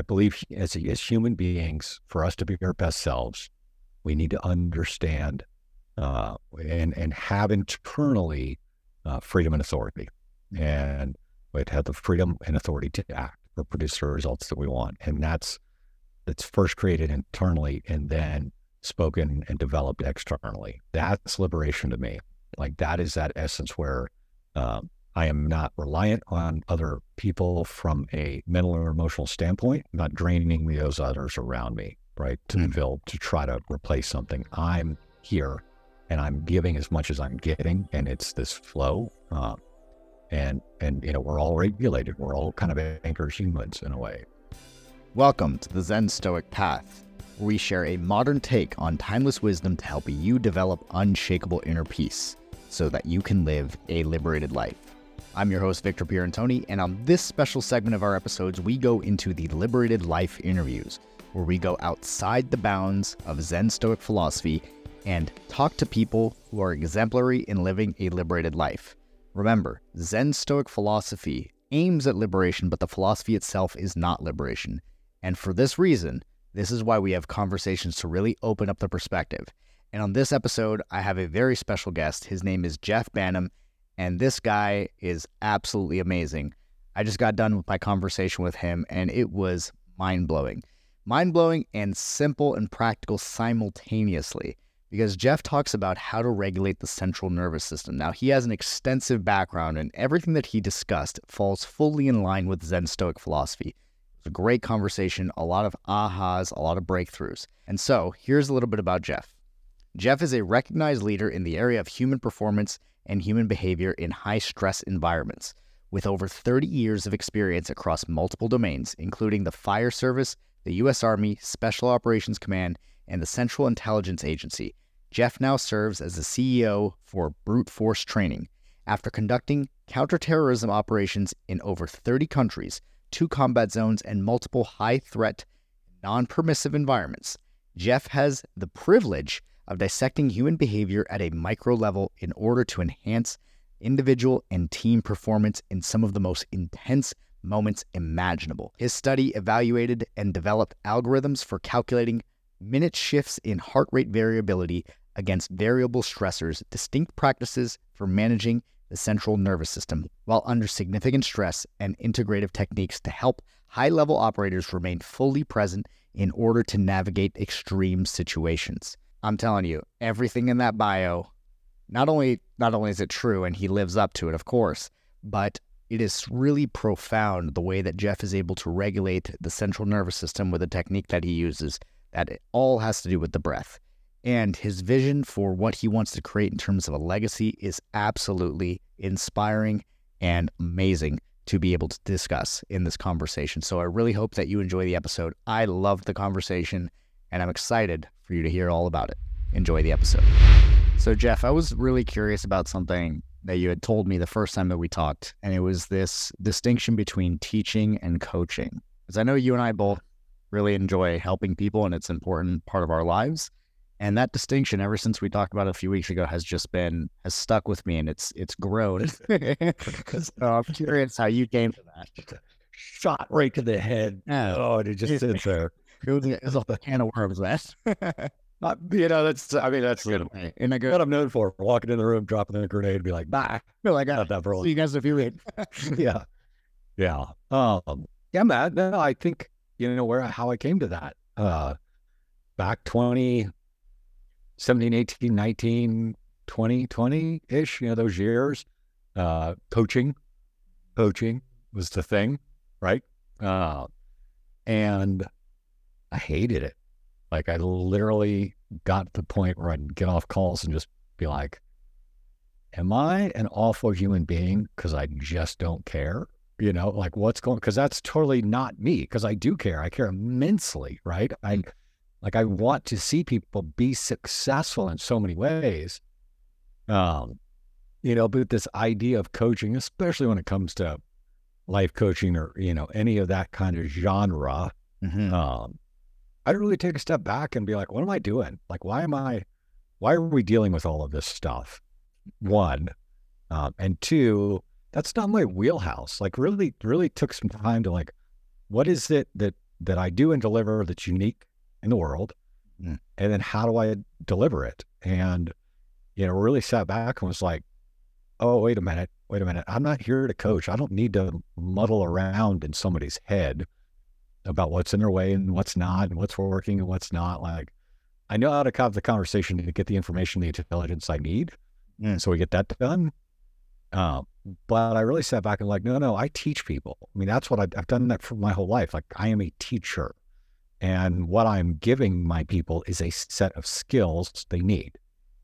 I believe as, as human beings, for us to be our best selves, we need to understand uh, and and have internally uh, freedom and authority, and we have the freedom and authority to act or produce the results that we want, and that's that's first created internally and then spoken and developed externally. That's liberation to me. Like that is that essence where um, I am not reliant on other people from a mental or emotional standpoint, not draining those others around me, right? To mm. fill, to try to replace something. I'm here and I'm giving as much as I'm getting, and it's this flow. Uh, and and you know we're all regulated. We're all kind of anchors humans in a way. Welcome to the Zen Stoic Path, where we share a modern take on timeless wisdom to help you develop unshakable inner peace, so that you can live a liberated life. I'm your host, Victor Pierantoni, and on this special segment of our episodes, we go into the Liberated Life interviews, where we go outside the bounds of Zen Stoic philosophy and talk to people who are exemplary in living a liberated life. Remember, Zen Stoic philosophy aims at liberation, but the philosophy itself is not liberation. And for this reason, this is why we have conversations to really open up the perspective. And on this episode, I have a very special guest. His name is Jeff Banman, and this guy is absolutely amazing. I just got done with my conversation with him, and it was mind blowing. Mind blowing and simple and practical simultaneously because Jeff talks about how to regulate the central nervous system. Now, he has an extensive background, and everything that he discussed falls fully in line with Zen Stoic philosophy. It was a great conversation, a lot of ahas, a lot of breakthroughs. And so, here's a little bit about Jeff. Jeff is a recognized leader in the area of human performance and human behavior in high stress environments, with over 30 years of experience across multiple domains, including the fire service, the U.S. Army, Special Operations Command, and the Central Intelligence Agency. Jeff now serves as the CEO for Brute Force Training. After conducting counterterrorism operations in over 30 countries, two combat zones, and multiple high threat, non permissive environments, Jeff has the privilege of dissecting human behavior at a micro level in order to enhance individual and team performance in some of the most intense moments imaginable. His study evaluated and developed algorithms for calculating minute shifts in heart rate variability against variable stressors, distinct practices for managing the central nervous system while under significant stress, and integrative techniques to help high level operators remain fully present in order to navigate extreme situations. I'm telling you, everything in that bio, not only not only is it true and he lives up to it, of course, but it is really profound the way that Jeff is able to regulate the central nervous system with a technique that he uses that it all has to do with the breath. And his vision for what he wants to create in terms of a legacy is absolutely inspiring and amazing to be able to discuss in this conversation. So I really hope that you enjoy the episode. I love the conversation and I'm excited for you to hear all about it. Enjoy the episode. So, Jeff, I was really curious about something that you had told me the first time that we talked, and it was this distinction between teaching and coaching. Because I know you and I both really enjoy helping people, and it's an important part of our lives. And that distinction, ever since we talked about it a few weeks ago, has just been has stuck with me, and it's it's grown. so uh, I'm curious how you came to that. Shot right to the head. Oh, and it just sits there. It it was a can of worms, man. Not, you know, that's, I mean, that's good. And I go, what I'm known for, walking in the room, dropping a grenade, and be like, bye. Feel like I that for See you guys if you read. yeah. Yeah. Um, yeah, man. No, I think, you know, where, how I came to that. Uh, back 20, 17, 18, 19, 20, 20 ish, you know, those years, uh, coaching, coaching was the thing, right? Uh, and I hated it. Like I literally got to the point where I'd get off calls and just be like, am I an awful human being because I just don't care? You know, like what's going because that's totally not me because I do care. I care immensely, right? I mm. like I want to see people be successful in so many ways. Um, you know, but this idea of coaching, especially when it comes to life coaching or, you know, any of that kind of genre, mm-hmm. um, I'd really take a step back and be like, what am I doing? Like, why am I, why are we dealing with all of this stuff? One. Um, and two, that's not my wheelhouse. Like, really, really took some time to like, what is it that that I do and deliver that's unique in the world? Mm. And then how do I deliver it? And, you know, really sat back and was like, oh, wait a minute, wait a minute. I'm not here to coach. I don't need to muddle around in somebody's head about what's in their way and what's not and what's working and what's not. Like, I know how to have the conversation to get the information, the intelligence I need. Mm. So we get that done. Uh, but I really sat back and like, no, no, I teach people. I mean, that's what I've, I've done that for my whole life. Like, I am a teacher, and what I'm giving my people is a set of skills they need,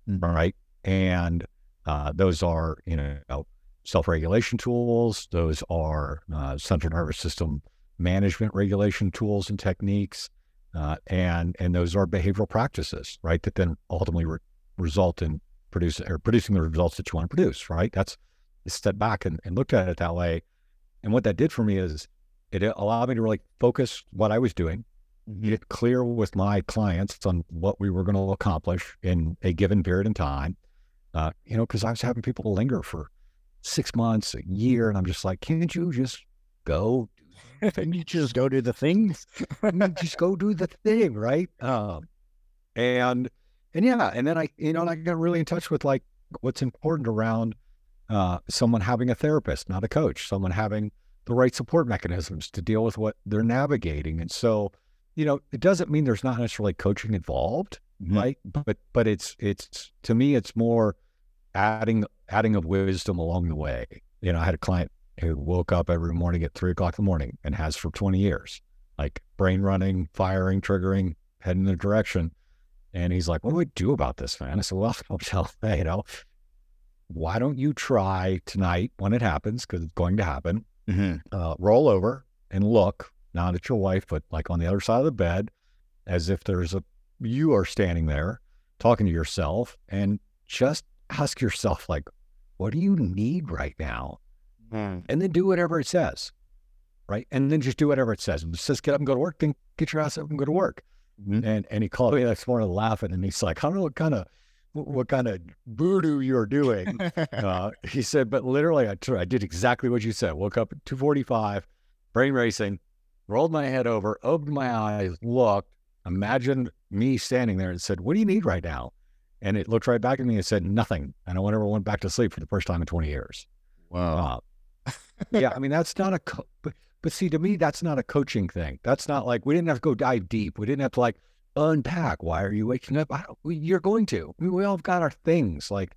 Mm. right? And uh, those are, you know, self-regulation tools. Those are uh, central nervous system management regulation tools and techniques, uh, and and those are behavioral practices, right? That then ultimately re- result in produce or producing the results that you want to produce, right? That's step back and, and looked at it that way. And what that did for me is it allowed me to really focus what I was doing, Mhm. get clear with my clients on what we were going to accomplish in a given period in time. Uh, you know, because I was having people linger for six months, a year, and I'm just like, can't you just go? And you just go do the things. just go do the thing, right? Um, and and yeah, and then I, you know, and I got really in touch with like what's important around uh, someone having a therapist, not a coach, someone having the right support mechanisms to deal with what they're navigating. And so, you know, it doesn't mean there's not necessarily coaching involved, Mhm. right? But but it's it's to me, it's more adding adding of wisdom along the way. You know, I had a client who woke up every morning at three o'clock in the morning and has for 20 years, like brain running, firing, triggering, heading in a direction. And he's like, What do I do about this, man? I said, Well, I'll tell you you know, why don't you try tonight when it happens, because it's going to happen, Mhm. uh, roll over and look, not at your wife, but like on the other side of the bed, as if there's a, you are standing there talking to yourself and just ask yourself, like, what do you need right now? Mm. and then do whatever it says, right? And then just do whatever it says. If it says get up and go to work, then get your ass up and go to work. Mhm. And and he called me next morning laughing, and he's like, I don't know what kind of what, kind of voodoo you're doing. uh, he said, but literally, I I did exactly what you said. Woke up at two forty five, brain racing, rolled my head over, opened my eyes, looked, imagined me standing there, and said, "What do you need right now?" And it looked right back at me and said, "Nothing." And I went never went back to sleep for the first time in twenty years. wow. Uh, yeah, I mean that's not a co- but but see to me that's not a coaching thing. That's not like we didn't have to go dive deep. We didn't have to like unpack. Why are you waking up? I don't, we, you're going to. We, we all have got our things. Like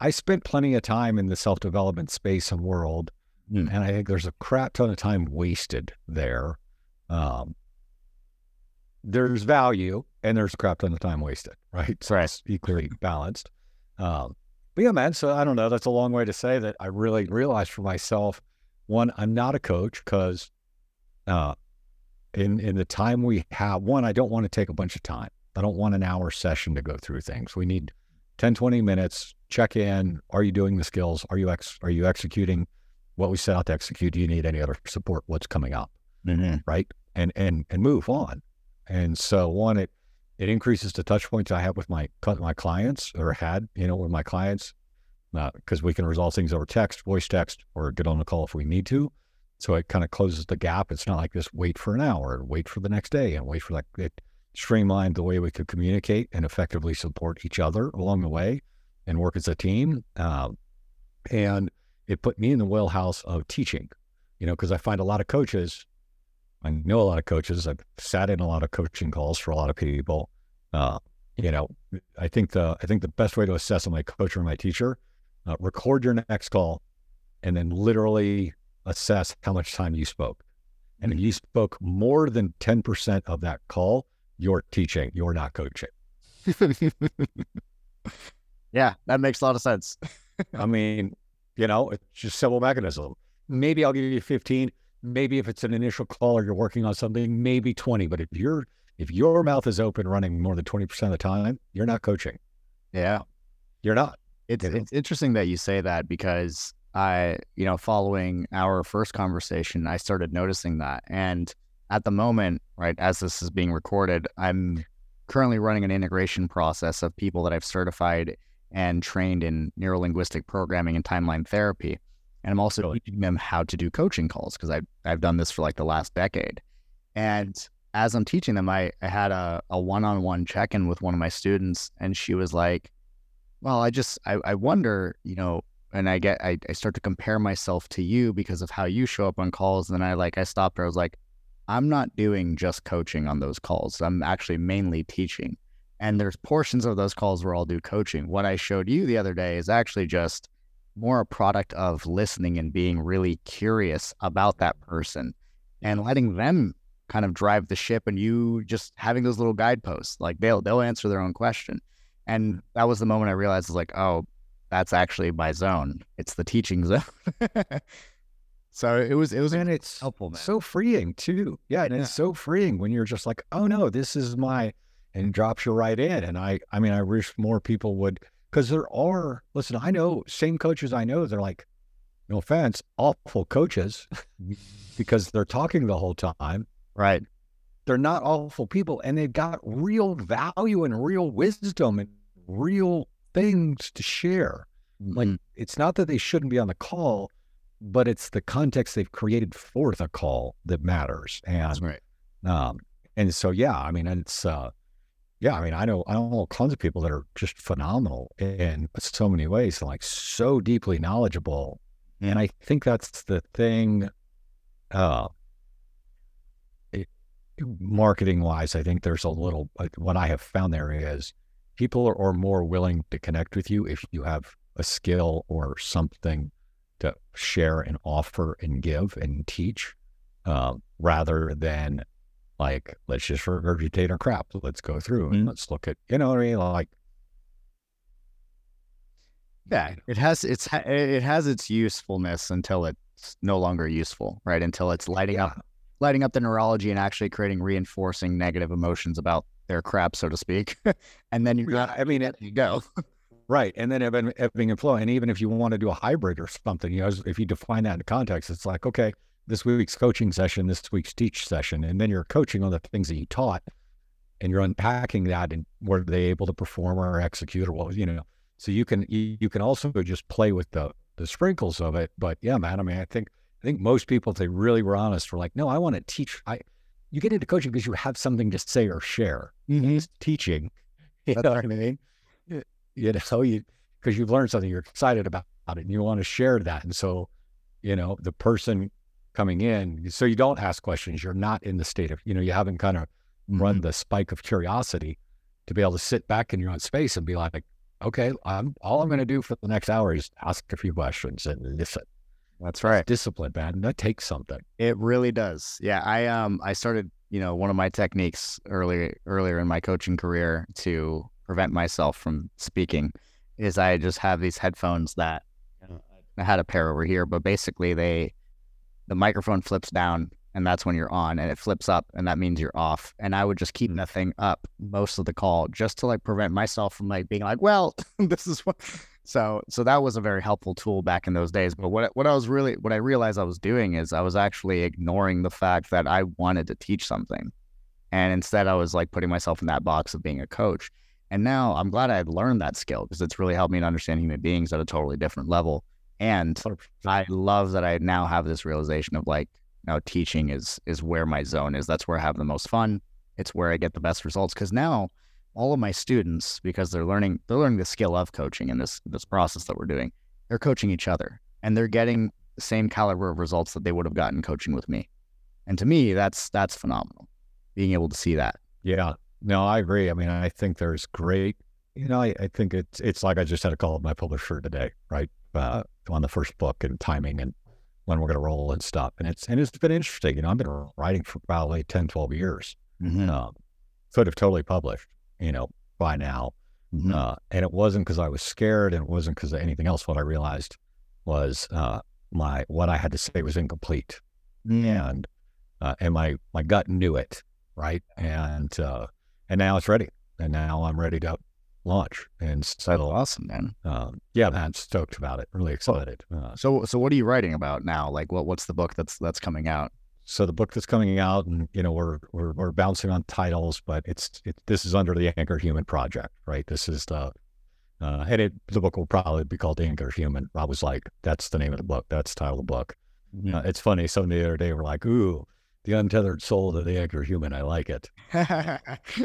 I spent plenty of time in the self development space and world, Mm. and I think there's a crap ton of time wasted there. Um, there's value and there's a crap ton of time wasted, right? So Right. it's equally balanced. Um, but yeah, man. So I don't know. That's a long way to say that I really realized for myself, one, I'm not a coach because uh, in in the time we have, one, I don't want to take a bunch of time. I don't want an hour session to go through things. We need 10, 20 minutes, check in. Are you doing the skills? Are you ex- are you executing what we set out to execute? Do you need any other support? What's coming up? Mhm. right? And and and move on. And so one, it it increases the touch points I have with my my clients or had, you know, with my clients, because we can resolve things over text, voice text, or get on the call if we need to. So it kind of closes the gap. It's not like this wait for an hour, wait for the next day, and wait for like it streamlined the way we could communicate and effectively support each other along the way and work as a team. Um, and it put me in the wheelhouse of teaching, you know, because I find a lot of coaches I know a lot of coaches. I've sat in a lot of coaching calls for a lot of people. Uh, you know, I think the I think the best way to assess am I a coach or my teacher, uh, record your next call, and then literally assess how much time you spoke. And if you spoke more than ten percent of that call, you're teaching. You're not coaching. yeah, that makes a lot of sense. I mean, you know, it's just simple mechanism. Maybe I'll give you 15. Maybe if it's an initial call or you're working on something, maybe 20. But if you're if your mouth is open running more than 20% of the time, you're not coaching. Yeah. You're not. It's You know? it's interesting that you say that because I, you know, following our first conversation, I started noticing that. And at the moment, right, as this is being recorded, I'm currently running an integration process of people that I've certified and trained in neurolinguistic programming and timeline therapy. And I'm also Really? teaching them how to do coaching calls because I've I've done this for like the last decade. And as I'm teaching them, I, I had a, a one-on-one check-in with one of my students and she was like, well, I just, I, I wonder, you know, and I get, I, I start to compare myself to you because of how you show up on calls. And then I like, I stopped her. I was like, I'm not doing just coaching on those calls. I'm actually mainly teaching. And there's portions of those calls where I'll do coaching. What I showed you the other day is actually just more a product of listening and being really curious about that person and letting them kind of drive the ship and you just having those little guideposts like they'll they'll answer their own question. And that was the moment i realized was like oh that's actually my zone. It's the teaching zone. So it was it was and it's helpful man. so freeing too. Yeah and yeah. it's so freeing when you're just like oh no this is my and drops you right in. And i i mean i wish more people would because there are listen i know same coaches i know they're like no offense awful coaches because they're talking the whole time Right. They're not awful people and they've got real value and real wisdom and real things to share. Mm-hmm. Like it's not that they shouldn't be on the call, but it's the context they've created for the call that matters. And That's right. Um, and so yeah, I mean it's uh yeah, I mean I know I know all kinds of people that are just phenomenal in so many ways like so deeply knowledgeable. And I think that's the thing uh marketing wise, I think there's a little, what I have found there is people are, are, more willing to connect with you if you have a skill or something to share and offer and give and teach uh, rather than like, let's just regurgitate our crap. Let's go through and mm-hmm. let's look at, you know what I mean? Like, yeah, it has its it has its usefulness until it's no longer useful, right? Until it's lighting yeah. up lighting up the neurology and actually creating reinforcing negative emotions about their crap, so to speak. and then you yeah, I mean, it, you go. right. And then ebbing, ebbing and flow. And even if you want to do a hybrid or something, you know, if you define that in context, it's like, okay, this week's coaching session, this week's teach session, and then you're coaching on the things that you taught and you're unpacking that and were they able to perform or execute or what, you know, so you can, you, you can also just play with the, the sprinkles of it. But yeah, man, I mean, I think I think most people, if they really were honest, were like, no, I want to teach. I you get into coaching because you have something to say or share. Mm-hmm. teaching. You That's know what I mean? You know, so you because you've learned something, you're excited about it, and you want to share that. And so, you know, the person coming in, so you don't ask questions. You're not in the state of, you know, you haven't kind of mm-hmm. run the spike of curiosity to be able to sit back in your own space and be like, okay, I'm all I'm going to do for the next hour is ask a few questions and listen. That's right. discipline, man. That takes something. It really does. Yeah. I um I started, you know, one of my techniques earlier earlier in my coaching career to prevent myself from speaking is I just have these headphones that I had a pair over here, but basically they the microphone flips down and that's when you're on and it flips up and that means you're off. And I would just keep mm. that thing up most of the call just to like prevent myself from like being like, well, this is what so so that was a very helpful tool back in those days. But what what I was really what I realized I was doing is I was actually ignoring the fact that I wanted to teach something. And instead I was like putting myself in that box of being a coach. And now I'm glad I had learned that skill because it's really helped me to understand human beings at a totally different level. And I love that I now have this realization of like, now teaching is is where my zone is. That's where I have the most fun. It's where I get the best results. Cause now all of my students because they're learning they're learning the skill of coaching in this this process that we're doing. They're coaching each other and they're getting the same caliber of results that they would have gotten coaching with me. And to me, that's that's phenomenal. Being able to see that. Yeah. No, I agree. I mean, I think there's great you know, I, I think it's it's like I just had a call with my publisher today, right? Uh, on the first book and timing and when we're going to roll and stuff. And it's and it's been interesting. You know, I've been writing for probably 10, 12 years. Mm-hmm. Um, could have totally published you know, by now. Mm-hmm. Uh, and it wasn't because I was scared and it wasn't because of anything else. What I realized was uh, my what I had to say was incomplete. Mm-hmm. And uh, and my my gut knew it, right? And uh, and now it's ready. And now I'm ready to launch. And so awesome, man. Um, yeah, man, stoked about it. Really excited. Uh, so so what are you writing about now? Like what what's the book that's that's coming out? so the book that's coming out, and you know, we're we're, we're bouncing on titles, but it's it, this is under the Anchored Human project, right? This is the uh, and it, the book will probably be called Anchored Human. I was like, that's the name of the book. That's the title of the book. Mm-hmm. Uh, it's funny. Some the other day were like, ooh, the untethered soul of the anchor human. I like it.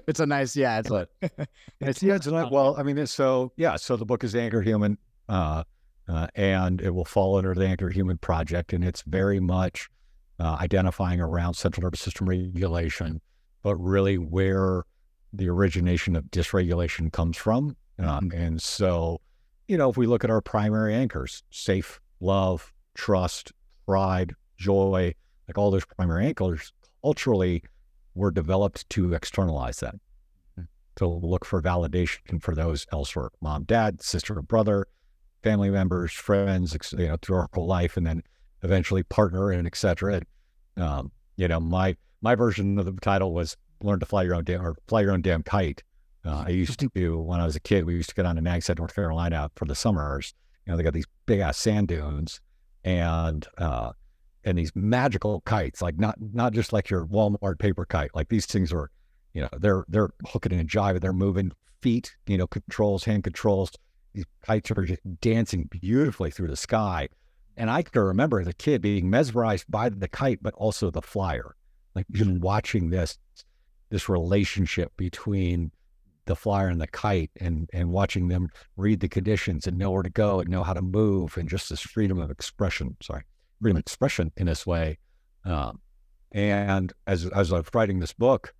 it's a nice, yeah. It's but it's, yeah, it's well, I mean, it's so yeah. So the book is Anchored Human, uh, uh, and it will fall under the Anchored Human project, and it's very much uh, identifying around central nervous system regulation, but really where the origination of dysregulation comes from. Uh, mm-hmm. And so, you know, if we look at our primary anchors, safe, love, trust, pride, joy, like all those primary anchors, culturally, were developed to externalize that, mm-hmm. to look for validation for those elsewhere mom, dad, sister, brother, family members, friends, you know, through our whole life, and then eventually partner and et cetera. Um, you know, my my version of the title was "Learn to Fly Your Own Damn" or "Fly Your Own Damn Kite." Uh, I used to do when I was a kid. We used to get on to Nags Head, North Carolina, for the summers. You know, they got these big ass sand dunes and uh, and these magical kites, like not not just like your Walmart paper kite. Like these things are, you know, they're they're hooking and jiving. They're moving feet, you know, controls, hand controls. These kites are just dancing beautifully through the sky. And I can remember as a kid being mesmerized by the kite, but also the flyer, like just mm-hmm. watching this this relationship between the flyer and the kite and and watching them read the conditions and know where to go and know how to move and just this freedom of expression sorry freedom expression in this way um, and as as I was writing this book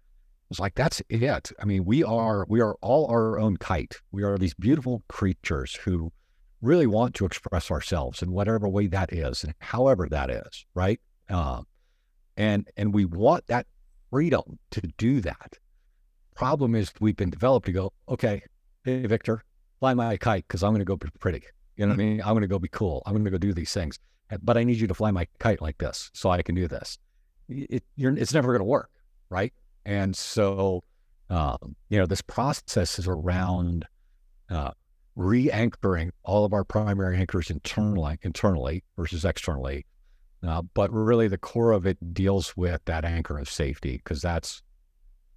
it's like that's it I mean we are we are all our own kite we are these beautiful creatures who really want to express ourselves in whatever way that is and however that is right um, and and we want that freedom to do that Problem is, we've been developed to go, okay, hey, Victor, fly my kite because I'm going to go be pretty. You know what I mean? I'm going to go be cool. I'm going to go do these things. But I need you to fly my kite like this so I can do this. It, it's never going to work, right? And so, um, you know, this process is around uh, re-anchoring all of our primary anchors internally, internally versus externally. Uh, but really, the core of it deals with that anchor of safety because that's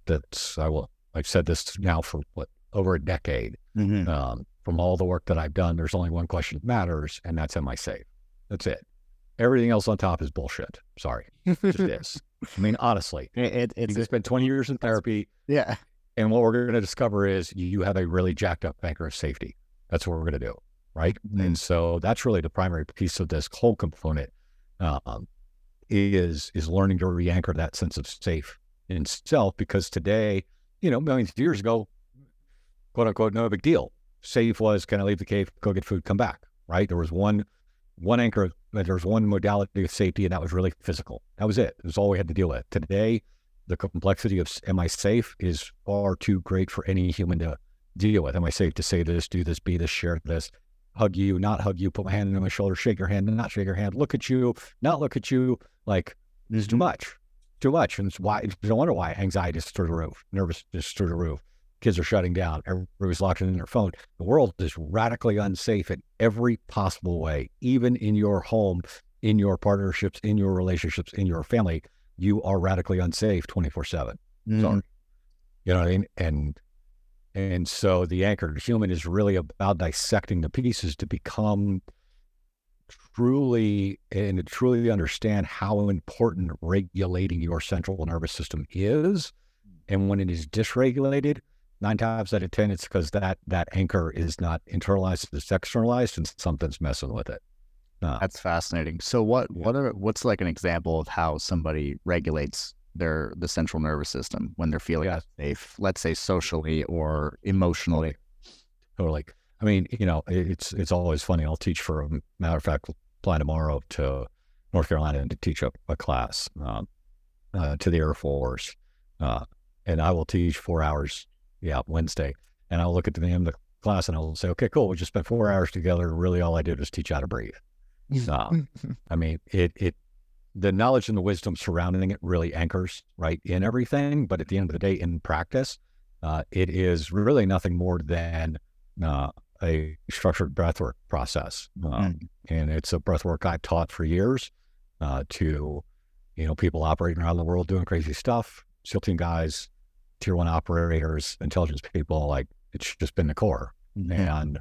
that's I will I've said this now for what over a decade. Mm-hmm. Um, from all the work that I've done, there's only one question that matters, and that's am I safe? That's it. Everything else on top is bullshit. Sorry, it just is. I mean, honestly, it, it's you spent 20 years in therapy. Yeah. And what we're going to discover is you have a really jacked up anchor of safety. That's what we're going to do. Right. Mm-hmm. And so that's really the primary piece of this whole component um, is, is learning to re-anchor that sense of safe in itself because today, you know, millions of years ago, quote unquote, no big deal. Safe was can I leave the cave, go get food, come back, right? There was one one anchor, there was one modality of safety, and that was really physical. That was it. It was all we had to deal with. Today, the complexity of am I safe is far too great for any human to deal with. Am I safe to say this, do this, be this, share this, hug you, not hug you, put my hand on my shoulder, shake your hand, not shake your hand, look at you, not look at you. Like, there's too mm-hmm. much too much. And it's why, it's no wonder why anxiety is through the roof, nervousness is through the roof. Kids are shutting down. Everybody's locked in their phone. The world is radically unsafe in every possible way, even in your home, in your partnerships, in your relationships, in your family. You are radically unsafe 24 7. Mm-hmm. Sorry. You know what I mean? And and so the anchored human is really about dissecting the pieces to become truly and to truly understand how important regulating your central nervous system is. And when it is dysregulated, nine times out of 10, it's because that, that anchor is not internalized, it's externalized and something's messing with it. Uh, That's fascinating. So what, what are, what's like an example of how somebody regulates their, the central nervous system when they're feeling yeah. safe, let's say socially or emotionally? Totally. I mean, you know, it's, it's always funny. I'll teach for a matter of fact, fly tomorrow to North Carolina to teach a, a class um, uh, to the Air Force. Uh, and I will teach four hours, yeah, Wednesday. And I'll look at the end of the class and I'll say, okay, cool. We just spent four hours together. Really, all I did was teach how to breathe. Uh, I mean, it, it, the knowledge and the wisdom surrounding it really anchors right in everything. But at the end of the day, in practice, uh, it is really nothing more than uh, a structured breathwork process. Um, mm. And it's a breathwork I've taught for years uh, to, you know, people operating around the world doing crazy stuff, SEAL team guys, tier one operators, intelligence people. Like it's just been the core. Mm-hmm. And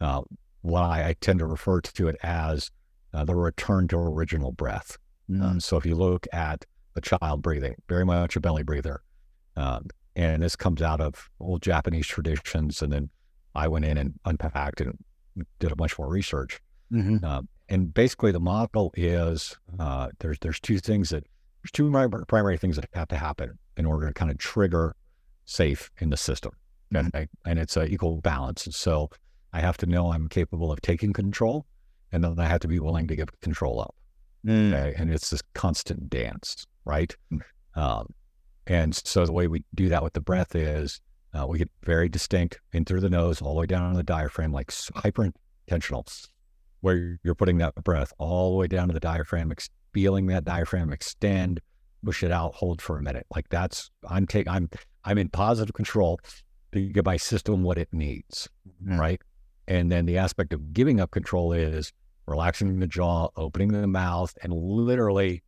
uh, why I tend to refer to it as uh, the return to original breath. Mm. so if you look at a child breathing, very much a belly breather. Um, and this comes out of old Japanese traditions. And then I went in and unpacked and did a bunch more research. Mm-hmm. Uh, and basically, the model is uh, there's there's two things that there's two primary things that have to happen in order to kind of trigger safe in the system, Mhm. okay? and it's an equal balance. So I have to know I'm capable of taking control, and then I have to be willing to give control up. Mm. Okay? And it's this constant dance, right? Um, and so the way we do that with the breath is uh, we get very distinct in through the nose, all the way down to the diaphragm, like hyper intentional, where you're putting that breath all the way down to the diaphragm, ex- feeling that diaphragm extend, push it out, hold for a minute. Like that's I'm taking I'm I'm in positive control to give my system what it needs Mhm. right? And then the aspect of giving up control is relaxing the jaw, opening the mouth, and literally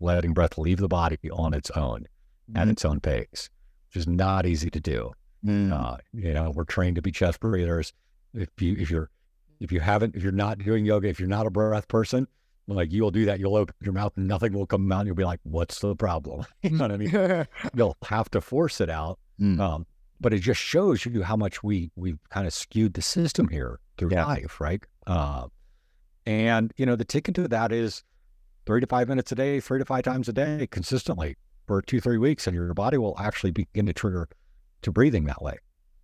letting breath leave the body on its own at Mhm. its own pace, which is not easy to do. Mm. Uh, you know, we're trained to be chest breathers. If you if you're if you haven't if you're not doing yoga, if you're not a breath person, like you'll do that, you'll open your mouth and nothing will come out. And you'll be like, "What's the problem?" you know what I mean? You'll have to force it out. Mm. Um, but it just shows you how much we we've kind of skewed the system here through Yeah. life, right? Uh, and you know, the ticket to that is three to five minutes a day, three to five times a day, consistently for two three weeks, and your body will actually begin to trigger to breathing that way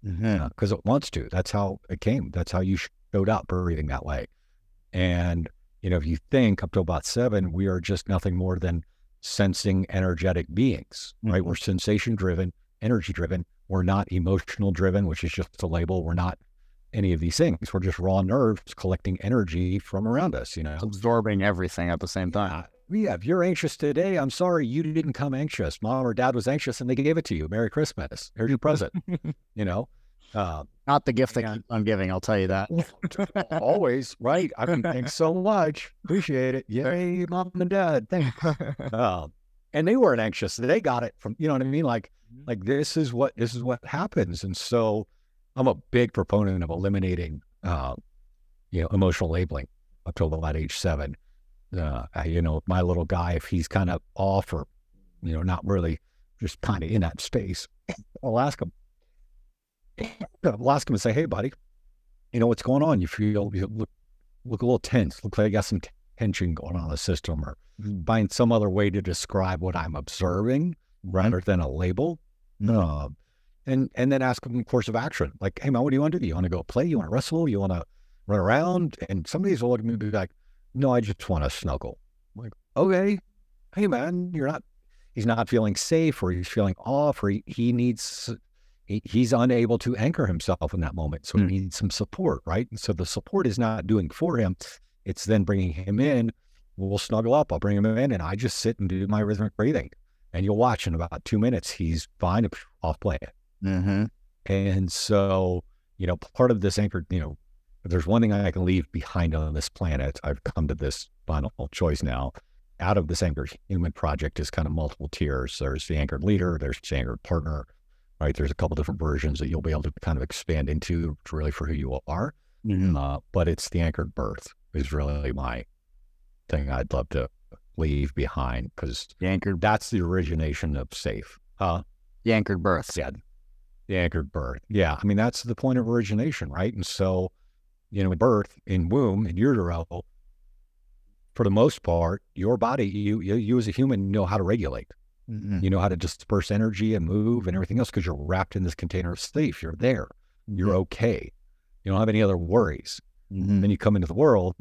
because it wants to. That's how it came. That's how you showed up breathing that way. And you know, if you think up to about seven, we are just nothing more than sensing, energetic beings, right? Mhm. We're sensation driven, energy driven. We're not emotional driven, which is just a label. We're not any of these things. We're just raw nerves collecting energy from around us. You know, Absorbing everything at the same time. uh, yeah, if you're anxious today, I'm sorry you didn't come anxious. Mom or dad was anxious and they gave it to you. Merry Christmas. Here's your present. you know, uh, Not the gift that Yeah. keeps on giving, I'll tell you that. always right. I mean, thanks so much. Appreciate it. Yay, mom and dad. Thanks. Um, and they weren't anxious. They got it from you know what I mean. Like, like this is what this is what happens. And so, I'm a big proponent of eliminating, uh, you know, emotional labeling up till about age seven. Uh, you know, my little guy, if he's kind of off or, you know, not really, just kind of in that space, I'll ask him. I'll ask him and say, "Hey, buddy, you know what's going on? You feel you look look a little tense. Look like you got some tension going on in the system, or find some other way to describe what I'm observing rather than a label. Uh, and and then ask them course of action. Like, hey man, what do you want to do? You want to go play? You want to wrestle? You want to run around? And some of these will look at me and be like, no, I just want to snuggle. I'm like, okay, hey man, you're not. He's not feeling safe, or he's feeling off, or he, he needs. He, he's unable to anchor himself in that moment, so Hmm. he needs some support, right? And so the support is not doing for him; it's then bringing him in. We'll snuggle up. I'll bring him in, and I just sit and do my rhythmic breathing. And you'll watch in about two minutes, he's fine, off playing. Mm-hmm. And so, you know, part of this anchored, you know, if there's one thing I can leave behind on this planet, I've come to this final choice now. Out of this anchored human project is kind of multiple tiers. There's the anchored leader, there's the anchored partner, right? There's a couple different versions that you'll be able to kind of expand into really for who you are. Mm-hmm. Uh, but it's the anchored birth is really my thing I'd love to leave behind because The anchored, that's the origination of safe. Uh, the anchored birth. yeah, the anchored birth. Yeah, I mean that's the point of origination, right? And so, you know, birth in womb in utero, for the most part, your body, you you, you as a human know how to regulate. Mhm. You know how to disperse energy and move and everything else because you're wrapped in this container of safe. You're there. You're okay. You don't have any other worries. Mhm. Then you come into the world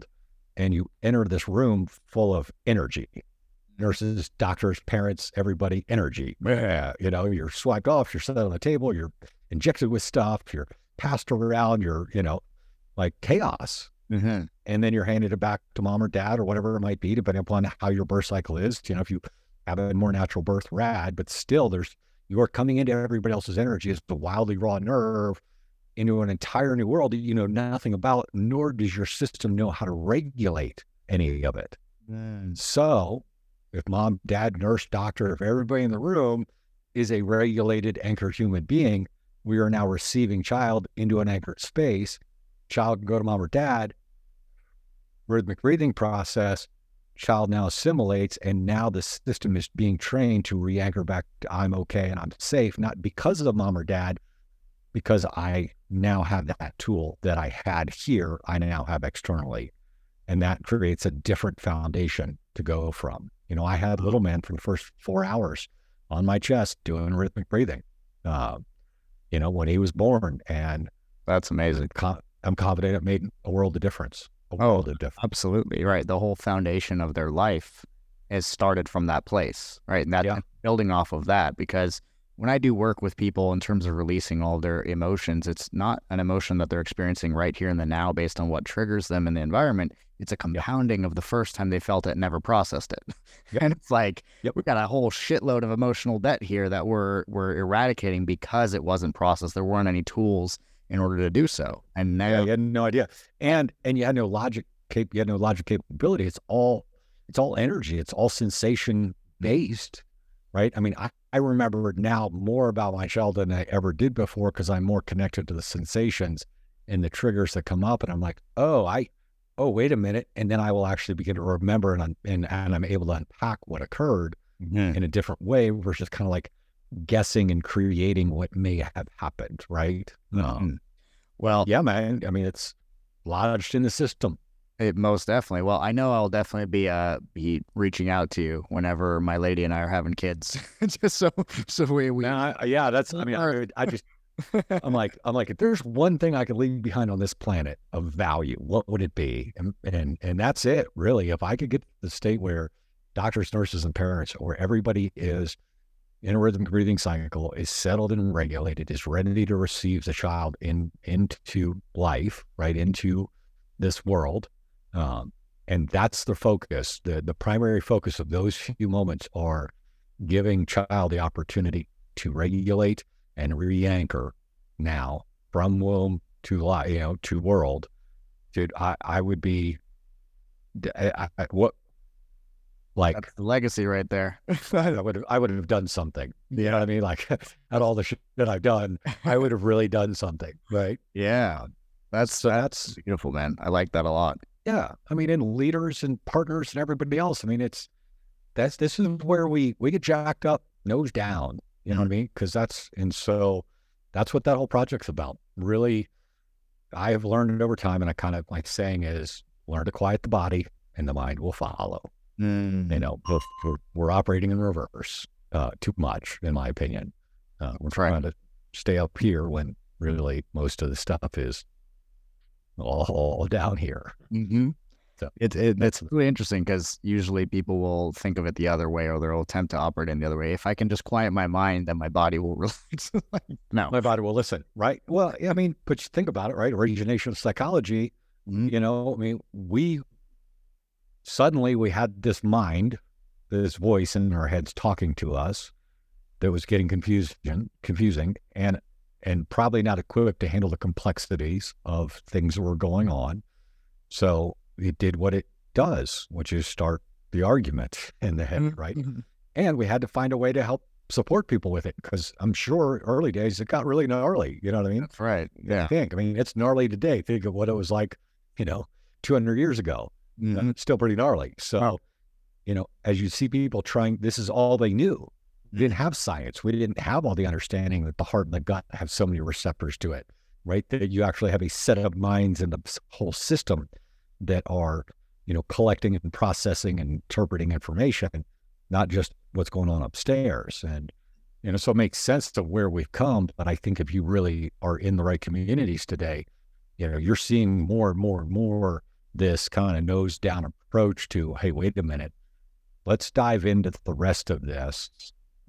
and you enter this room full of energy. Nurses, doctors, parents, everybody, energy. Yeah, you know, you're swiped off, you're set on the table, you're injected with stuff, you're passed around, you're, you know, like chaos. Mhm. And then you're handed it back to mom or dad or whatever it might be, depending upon how your birth cycle is. You know, if you have a more natural birth, rad, but still there's you're coming into everybody else's energy as a wildly raw nerve into an entire new world that you know nothing about, nor does your system know how to regulate any of it. Mm. So, if mom, dad, nurse, doctor, if everybody in the room is a regulated, anchor human being, we are now receiving child into an anchored space. Child can go to mom or dad, rhythmic breathing process, child now assimilates, and now the system is being trained to re-anchor back to I'm okay and I'm safe, not because of the mom or dad, because I now have that tool that I had here, I now have externally. And that creates a different foundation to go from. You know, I had little man for the first four hours on my chest doing rhythmic breathing, uh, you know, when he was born. And that's amazing. I'm confident it made a world of difference. A oh, world of difference. Absolutely. Right. The whole foundation of their life has started from that place. Right. And that yeah. building off of that, because when I do work with people in terms of releasing all their emotions, it's not an emotion that they're experiencing right here in the now based on what triggers them in the environment. It's a compounding yep. of the first time they felt it, never processed it. Yep. and it's like yep. we've got a whole shitload of emotional debt here that we're we're eradicating because it wasn't processed. There weren't any tools in order to do so. And now yeah, you had no idea. And and you had no logic cap you had no logic capability. It's all it's all energy. It's all sensation based right? I mean, I, I remember now more about my child than I ever did before because I'm more connected to the sensations and the triggers that come up. And I'm like, oh, I, oh, wait a minute. And then I will actually begin to remember and, and, and I'm able to unpack what occurred mm-hmm. in a different way versus kind of like guessing and creating what may have happened, right? Mm-hmm. Um, well, yeah, man. I mean, it's lodged in the system. It most definitely. Well, I know I'll definitely be uh be reaching out to you whenever my lady and I are having kids, just so so we, we now, yeah. That's I mean I, I just I'm like I'm like if there's one thing I could leave behind on this planet of value, what would it be? And and and that's it really. If I could get to the state where doctors, nurses, and parents, or everybody is in a breathing cycle, is settled and regulated, is ready to receive the child in into life, right into this world um, and that's the focus. The, the primary focus of those few moments are giving child the opportunity to regulate and re-anchor now from womb to life, you know, to world. Dude, I, I would be, I, I, what, like That's the legacy right there. I would have, I would have done something. You know what I mean? Like at all the shit that I've done, I would have really done something, right? Yeah, that's that's beautiful, man. I like that a lot. Yeah, I mean, and leaders and partners and everybody else. I mean, it's that's this is where we we get jacked up, nose down. You know what I mean? Because that's and so that's what that whole project's about. Really, I have learned it over time, and I kind of like saying is learn to quiet the body, and the mind will follow. Mm. You know, we're, we're, operating in reverse uh, too much, in my opinion. Uh, we're trying to stay up here when really most of the stuff is all down here. Mm-hmm. So it, it, it's really interesting because usually people will think of it the other way or they'll attempt to operate in the other way. If I can just quiet my mind, then my body will relax. no, my body will listen, right? Well, I mean, but you think about it, right? Origination of psychology. Mm-hmm. You know, I mean, we suddenly we had this mind, this voice in our heads talking to us that was getting confusion, confusing, and and probably not equipped to handle the complexities of things that were going on. So it did what it does, which is start the argument in the head, mm-hmm. right? Mm-hmm. And we had to find a way to help support people with it because I'm sure early days it got really gnarly. You know what I mean? That's right. Yeah. I think. I mean, it's gnarly today. Think of what it was like, you know, 200 years ago. Mm-hmm. It's still pretty gnarly. So, you know, as you see people trying, this is all they knew. We didn't have science. We didn't have all the understanding that the heart and the gut have so many receptors to it, right? That you actually have a set of minds in the whole system that are, you know, collecting and processing and interpreting information, not just what's going on upstairs. And, you know, so it makes sense to where we've come. But I think if you really are in the right communities today, you know, you're seeing more and more and more this kind of nose down approach to, hey, wait a minute, let's dive into the rest of this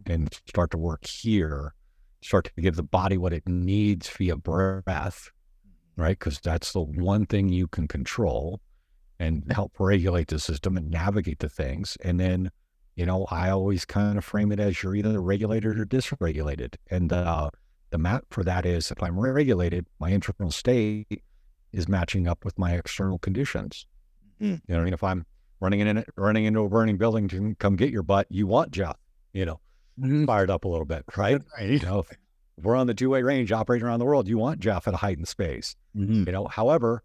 and start to work here, start to give the body what it needs via breath, right? Because that's the one thing you can control and help regulate the system and navigate the things. And then, you know, I always kind of frame it as you're either regulated or dysregulated. And uh, the map for that is if I'm regulated, my internal state is matching up with my external conditions. Mm. You know, I mean, if I'm running in running into a burning building to come get your butt, you want Jeff. You know, mm-hmm. fired up a little bit, right? right. You know, if we're on the two way range operating around the world, you want Jeff at a height in space. Mm-hmm. You know, however,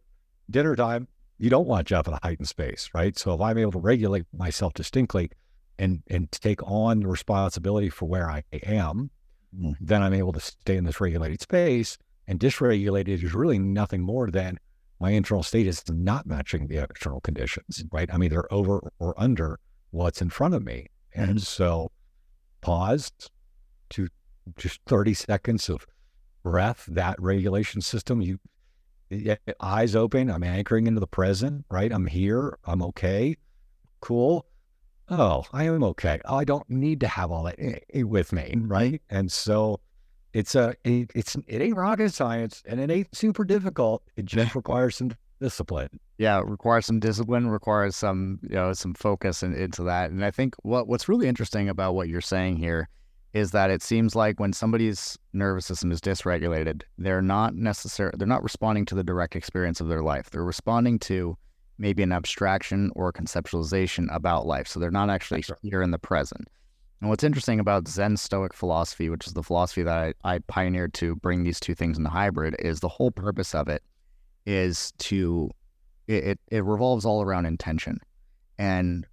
dinner time, you don't want Jeff at a heightened space, right? So if I'm able to regulate myself distinctly and and take on the responsibility for where I am, mm. then I'm able to stay in this regulated space. And dysregulated is really nothing more than my internal state is not matching the external conditions, mm-hmm. right? I'm either over or under what's in front of me. And mm-hmm. so pause to just 30 seconds of breath, that regulation system, you eyes open, I'm anchoring into the present, right? I'm here, I'm okay. Cool. Oh, I am okay. Oh, I don't need to have all that eh, eh, with me, mm-hmm. right? And so it's a it, it's it ain't rocket science and it ain't super difficult. It just requires some discipline. Yeah, it requires some discipline, requires some you know some focus in, into that. And I think what what's really interesting about what you're saying here is that it seems like when somebody's nervous system is dysregulated, they're not necessarily they're not responding to the direct experience of their life. They're responding to maybe an abstraction or conceptualization about life. So they're not actually here in the present. And what's interesting about Zen Stoic philosophy, which is the philosophy that I, I pioneered to bring these two things into hybrid, is the whole purpose of it is to it, it, it revolves all around intention and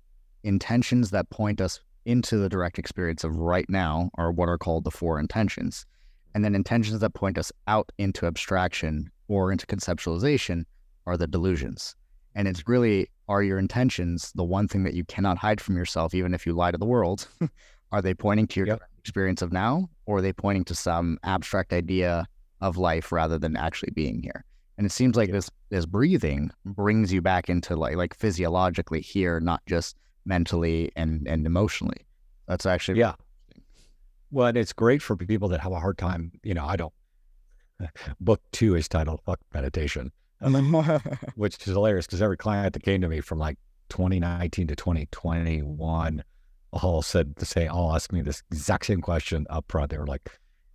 intentions that point us into the direct experience of right now are what are called the four intentions. And then intentions that point us out into abstraction or into conceptualization are the delusions. And it's really are your intentions the one thing that you cannot hide from yourself, even if you lie to the world? Are they pointing to your yep. experience of now, or are they pointing to some abstract idea of life rather than actually being here? And it seems like this this breathing brings you back into like like physiologically here, not just mentally and and emotionally. That's actually yeah. Well, and it's great for people that have a hard time. You know, I don't. Book two is titled "Fuck Meditation," which is hilarious because every client that came to me from like 2019 to 2021 all said to say, all asked me this exact same question up front. They were like,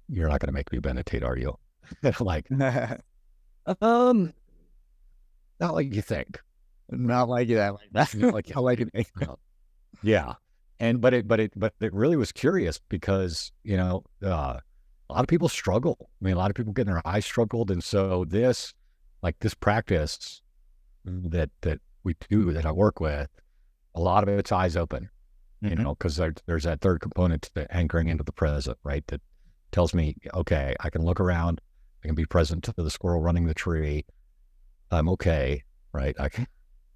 You're not going to make me meditate, are you? like, um, not like you think. Not like that. Like that. like how I can Yeah. And, but it, but it, but it really was curious because, you know, uh, a lot of people struggle. I mean, a lot of people get their eyes struggled. And so this, like this practice that, that we do, that I work with, a lot of it's eyes open mm-hmm. you know, because there, there's that third component to anchoring into the present, right? That tells me, okay, I can look around, I can be present to the squirrel running the tree. I'm okay, right? I can,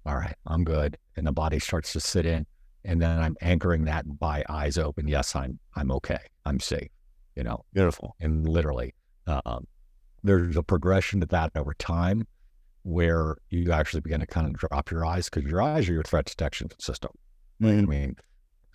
all right, I'm good. And the body starts to sit in. And then I'm anchoring that by eyes open. Yes, I'm I'm okay. I'm safe. You know, beautiful. And literally, um, there's a progression to that over time where you actually begin to kind of drop your eyes because your eyes are your threat detection system. Mm-hmm. I mean,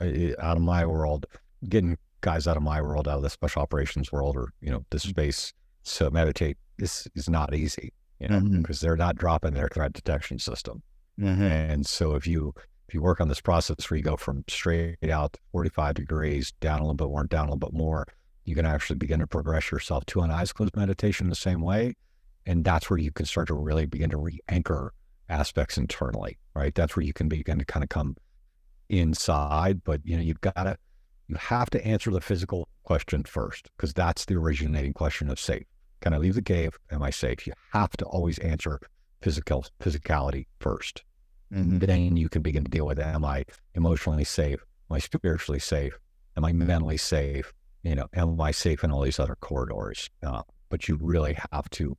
out of my world, getting guys out of my world, out of the special operations world, or you know, this mm-hmm. space to meditate. This is not easy, you know, mm-hmm. because they're not dropping their threat detection system. Mm-hmm. And so if you if you work on this process where you go from straight out 45 degrees down a little bit more, down a little bit more, you can actually begin to progress yourself to an eyes closed meditation the same way. And that's where you can start to really begin to re-anchor aspects internally, right? That's where you can begin to kind of come inside, but you know, you've got to, you have to answer the physical question first because that's the originating question of safe. Can I leave the cave? Am I safe? You have to always answer physical physicality 1st mm-hmm. Then you can begin to deal with am I emotionally safe? Am I spiritually safe? Am I mentally safe? You know, am I safe in all these other corridors? Uh, but you really have to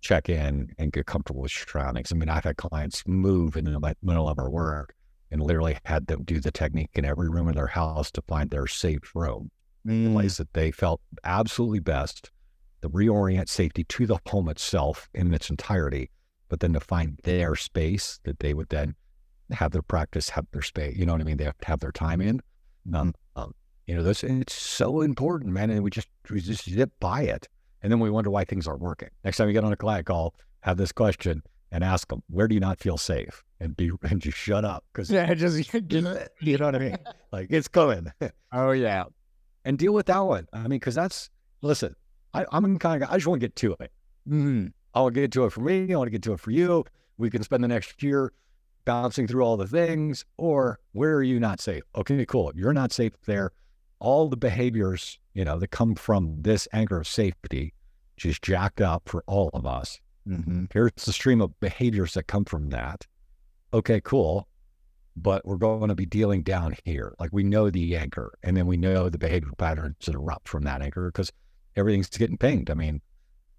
check in and get comfortable with surroundings. I mean, I've had clients move in the middle of our work and literally had them do the technique in every room in their house to find their safe room, mm. the place that they felt absolutely best, to reorient safety to the home itself in its entirety, but then to find their space that they would then have their practice, have their space. You know what I mean? They have to have their time in. Um, um, you know, this it's so important, man. And we just we just zip by it, and then we wonder why things aren't working. Next time you get on a client call, have this question and ask them, "Where do you not feel safe?" and be and just shut up because yeah, just you know what I mean. Like it's coming. oh yeah, and deal with that one. I mean, because that's listen. I, am kind of I just want to get to it. Mm-hmm. I want to get to it for me. I want to get to it for you. We can spend the next year bouncing through all the things. Or where are you not safe? Okay, cool. You're not safe there. All the behaviors, you know, that come from this anchor of safety, just jacked up for all of us. Mm-hmm. Here's the stream of behaviors that come from that. Okay, cool. But we're going to be dealing down here. Like we know the anchor, and then we know the behavior patterns that erupt from that anchor because everything's getting pinged. I mean,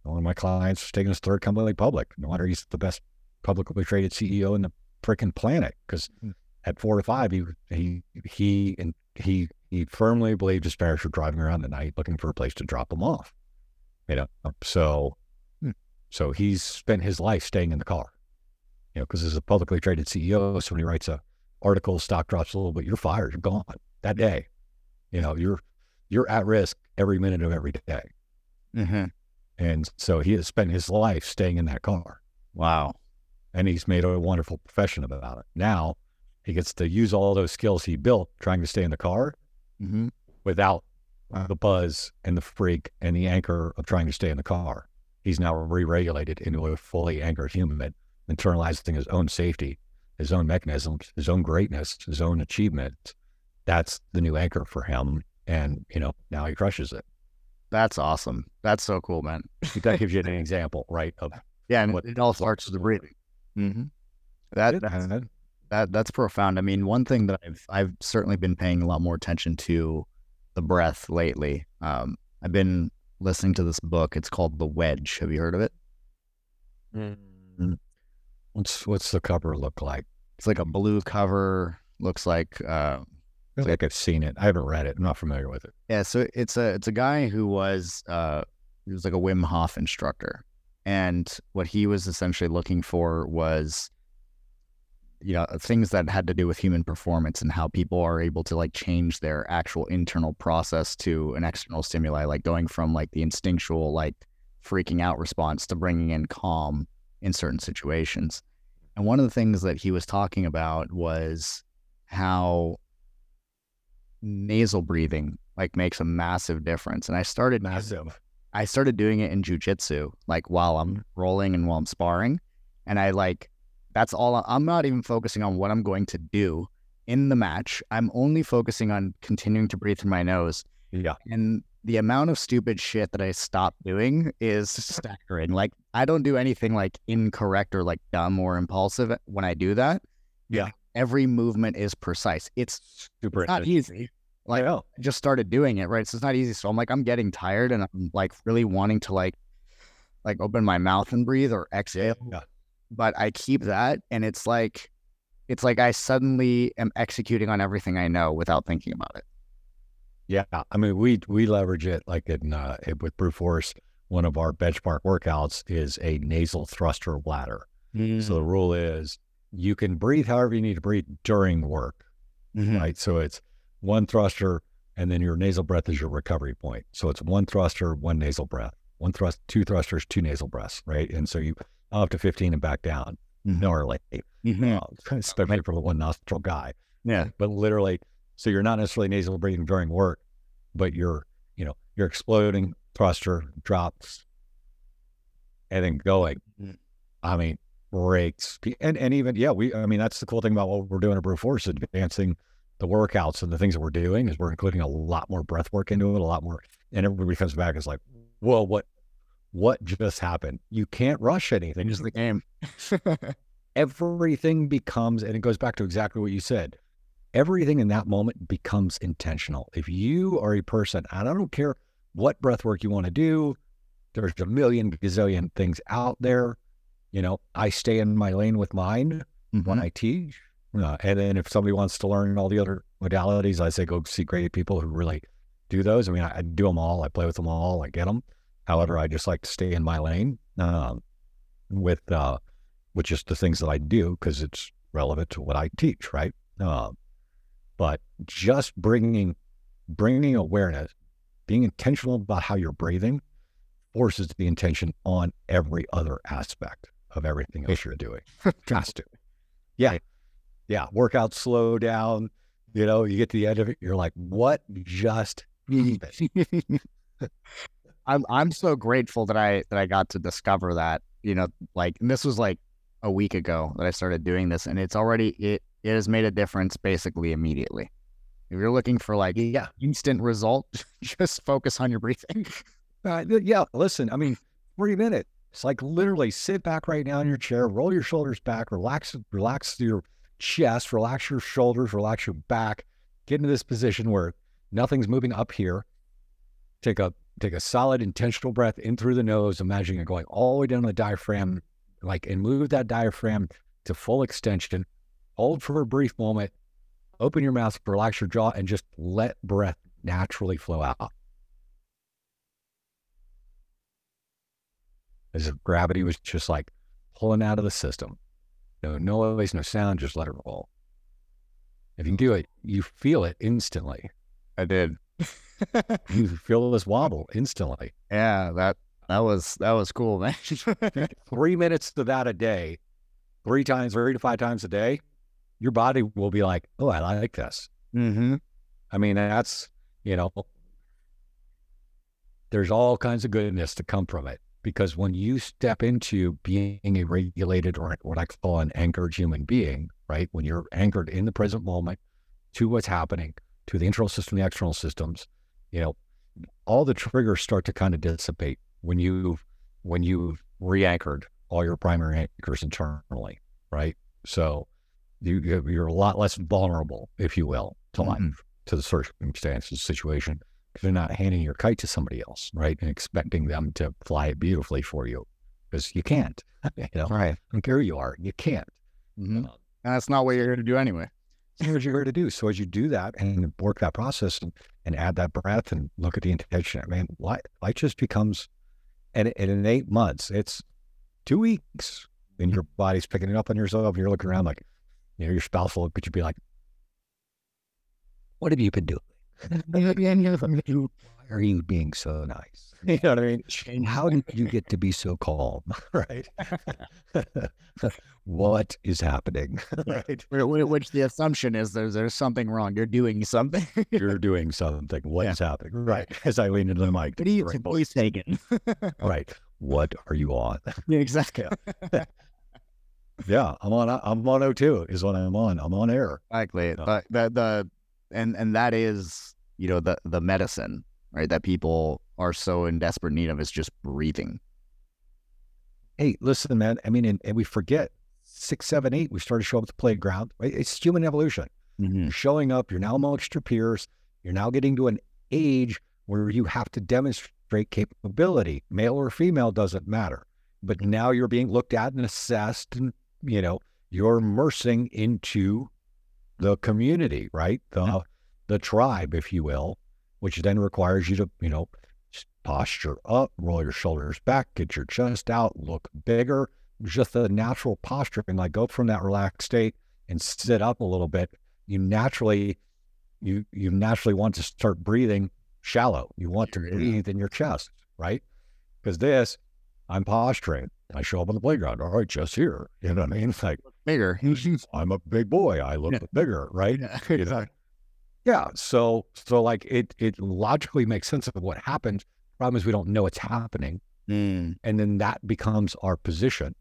one of my clients was taking his third company public. No wonder he's the best publicly traded CEO in the freaking planet because at four to five, he he he and he he firmly believed his parents were driving around at night looking for a place to drop him off. You know, so Hmm. So he's spent his life staying in the car. You know, because as a publicly traded CEO, so when he writes a article, stock drops a little bit, you're fired, you're gone that day. You know, you're you're at risk every minute of every day. Mm-hmm. And so he has spent his life staying in that car Wow. and he's made a wonderful profession about it. Now he gets to use all those skills he built trying to stay in the car Mm-hmm. without the buzz and the freak and the anchor of trying to stay in the car. He's now re-regulated into a fully anchored human, internalizing his own safety, his own mechanisms, his own greatness, his own achievements. That's the new anchor for him. And, you know, now he crushes it. That's awesome. That's so cool, man. That gives you an example, right? Of Yeah, and What- it all starts with the breathing. Mm-hmm. That that's, that that's profound. I mean, one thing that I've I've certainly been paying a lot more attention to the breath lately. Um, I've been listening to this book. It's called The Wedge. Have you heard of it? Mm. What's what's the cover look like? It's like a blue cover. Looks like uh, I feel like I've seen it. I haven't read it. I'm not familiar with it. Yeah, so it's a it's a guy who was uh he was like a Wim Hof instructor. And what he was essentially looking for was you know, things that had to do with human performance and how people are able to like change their actual internal process to an external stimuli, like going from like the instinctual like freaking out response to bringing in calm in certain situations. And one of the things that he was talking about was how nasal breathing like makes a massive difference. And I started Massive. I started doing it in jujitsu, like while I'm rolling and while I'm sparring. And I like that's all I- I'm not even focusing on what I'm going to do in the match. I'm only focusing on continuing to breathe through my nose. Yeah. And the amount of stupid shit that I stopped doing is staggering. Like I don't do anything like incorrect or like dumb or impulsive when I do that. Yeah. Every movement is precise. It's Super it's not easy. Like oh, I just started doing it, right? So it's not easy. So I'm like, I'm getting tired and I'm like really wanting to like like open my mouth and breathe or exhale. yeah. But I keep that and it's like it's like I suddenly am executing on everything I know without thinking about it. Yeah, I mean, we we leverage it like in uh, with brute force. One of our benchmark workouts is a nasal thruster ladder. So the rule is you can breathe however you need to breathe during work, Mhm. right? So it's one thruster, and then your nasal breath is your recovery point. So it's one thruster, one nasal breath, one thrust, two thrusters, two nasal breaths, right? And so you up to fifteen and back down, Mhm. gnarly, Mhm. uh, especially for the one nostril guy. Yeah. but literally, so you're not necessarily nasal breathing during work, but you're, you know, you're exploding, thruster, drops, and then going. Mhm. I mean, breaks. And, and even, yeah, we, I mean, that's the cool thing about what we're doing at Brute Force, advancing the workouts and the things that we're doing is we're including a lot more breath work into it, a lot more. And everybody comes back and is like, whoa, what, what just happened? You can't rush anything. Changes the game. everything becomes, and it goes back to exactly what you said. Everything in that moment becomes intentional. If you are a person, and I don't care what breath work you want to do, there's a million gazillion things out there. You know, I stay in my lane with mine when I teach. Uh, and then if somebody wants to learn all the other modalities, I say go see great people who really do those. I mean, I, I do them all. I play with them all. I get them. However, I just like to stay in my lane um, with uh, with just the things that I do because it's relevant to what I teach, right? Um, but just bringing bringing awareness, being intentional about how you're breathing, forces the intention on every other aspect of everything else you're doing. Has to. Yeah. Yeah. Workout slow down. You know, you get to the end of it, you're like, what just happened? I'm I'm so grateful that I that I got to discover that. You know, like and this was like a week ago that I started doing this, and it's already it it has made a difference basically immediately. If you're looking for like Yeah. instant result, just focus on your breathing. Uh, yeah. Listen, I mean, three minute, It's like literally sit back right now in your chair, roll your shoulders back, relax, relax your chest, relax your shoulders, relax your back, get into this position where nothing's moving up here. Take a take a solid intentional breath in through the nose, imagining it going all the way down the diaphragm, like and move that diaphragm to full extension. Hold for a brief moment, open your mouth, relax your jaw, and just let breath naturally flow out. As if gravity was just like pulling out of the system. No noise, no sound, just let it roll. If you do it, you feel it instantly. I did. You feel this wobble instantly. Yeah, that that was that was cool, man. Three minutes to that a day, three times, three to five times a day, your body will be like, oh, I like this. mm-hmm. I mean, that's, you know, there's all kinds of goodness to come from it because when you step into being a regulated or what I call an anchored human being, right? When you're anchored in the present moment to what's happening, to the internal system, the external systems, you know, all the triggers start to kind of dissipate when you when you've re-anchored all your primary anchors internally, right? So you you're a lot less vulnerable, if you will, to life Mhm. to the circumstances, situation, because you're not handing your kite to somebody else, right? And expecting them to fly it beautifully for you because you can't. you know, I Right. don't care who you are, you can't. Mm-hmm. Uh, And that's not what you're here to do anyway. What you're here to do. So as you do that and work that process and, and add that breath and look at the intention, man, life, life just becomes, and, and in eight months, it's two weeks, and your body's picking it up on yourself. And you're looking around like, you know, your spouse will look at you, be like, "What have you been doing? Are you being so nice? You know what I mean? And how did you get to be so calm? right? what is happening? right? Wh- wh- Which the assumption is there's there's something wrong. You're doing something. You're doing something. What's happening? Right. As I lean into the mic. What are you right, voice taken? right. What are you on? Yeah, exactly. Yeah, I'm on. I'm on O2 is what I'm on. I'm on air. Exactly. Yeah. But the the and and that is you know the the medicine right that people are so in desperate need of is just breathing. Hey, listen, man. I mean, and, and we forget six, seven, eight. We started to show up at the playground. Right? It's human evolution. Mm-hmm. You're showing up. You're now amongst your peers. You're now getting to an age where you have to demonstrate capability. Male or female doesn't matter. But now you're being looked at and assessed, and you know you're immersing into the community, right? The the tribe, if you will, which then requires you to, you know, posture up, roll your shoulders back, get your chest out, look bigger. Just the natural posturing, like go from that relaxed state and sit up a little bit. You naturally, you you naturally want to start breathing shallow. You want to breathe in your chest, right? Because this, I'm posturing. I show up on the playground. All right, just here. You know what I mean? It's like Bigger. I'm a big boy. I look Yeah. bigger, right? Yeah, You know? Yeah. So so like it it logically makes sense of what happened. Problem is we don't know it's happening. Mm. And then that becomes our position.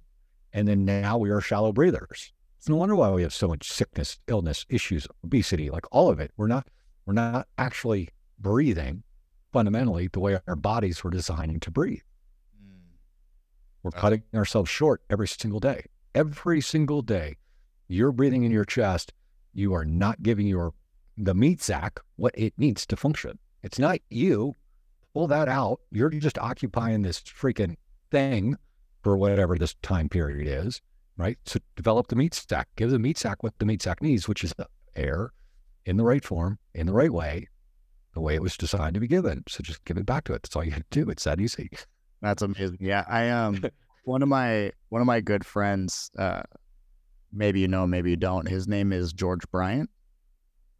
And then now we are shallow breathers. It's no wonder why we have so much sickness, illness, issues, obesity, like all of it. We're not we're not actually breathing fundamentally the way our bodies were designing to breathe. We're That's- cutting ourselves short every single day. Every single day, you're breathing in your chest. You are not giving your the meat sack what it needs to function. It's not you. Pull that out. You're just occupying this freaking thing for whatever this time period is, right? So develop the meat sack. Give the meat sack what the meat sack needs, which is the air in the right form, in the right way, the way it was designed to be given. So just give it back to it. That's all you have to do. It's that easy. That's amazing. Yeah, I um one of my one of my good friends, uh maybe you know, maybe you don't. His name is George Bryant.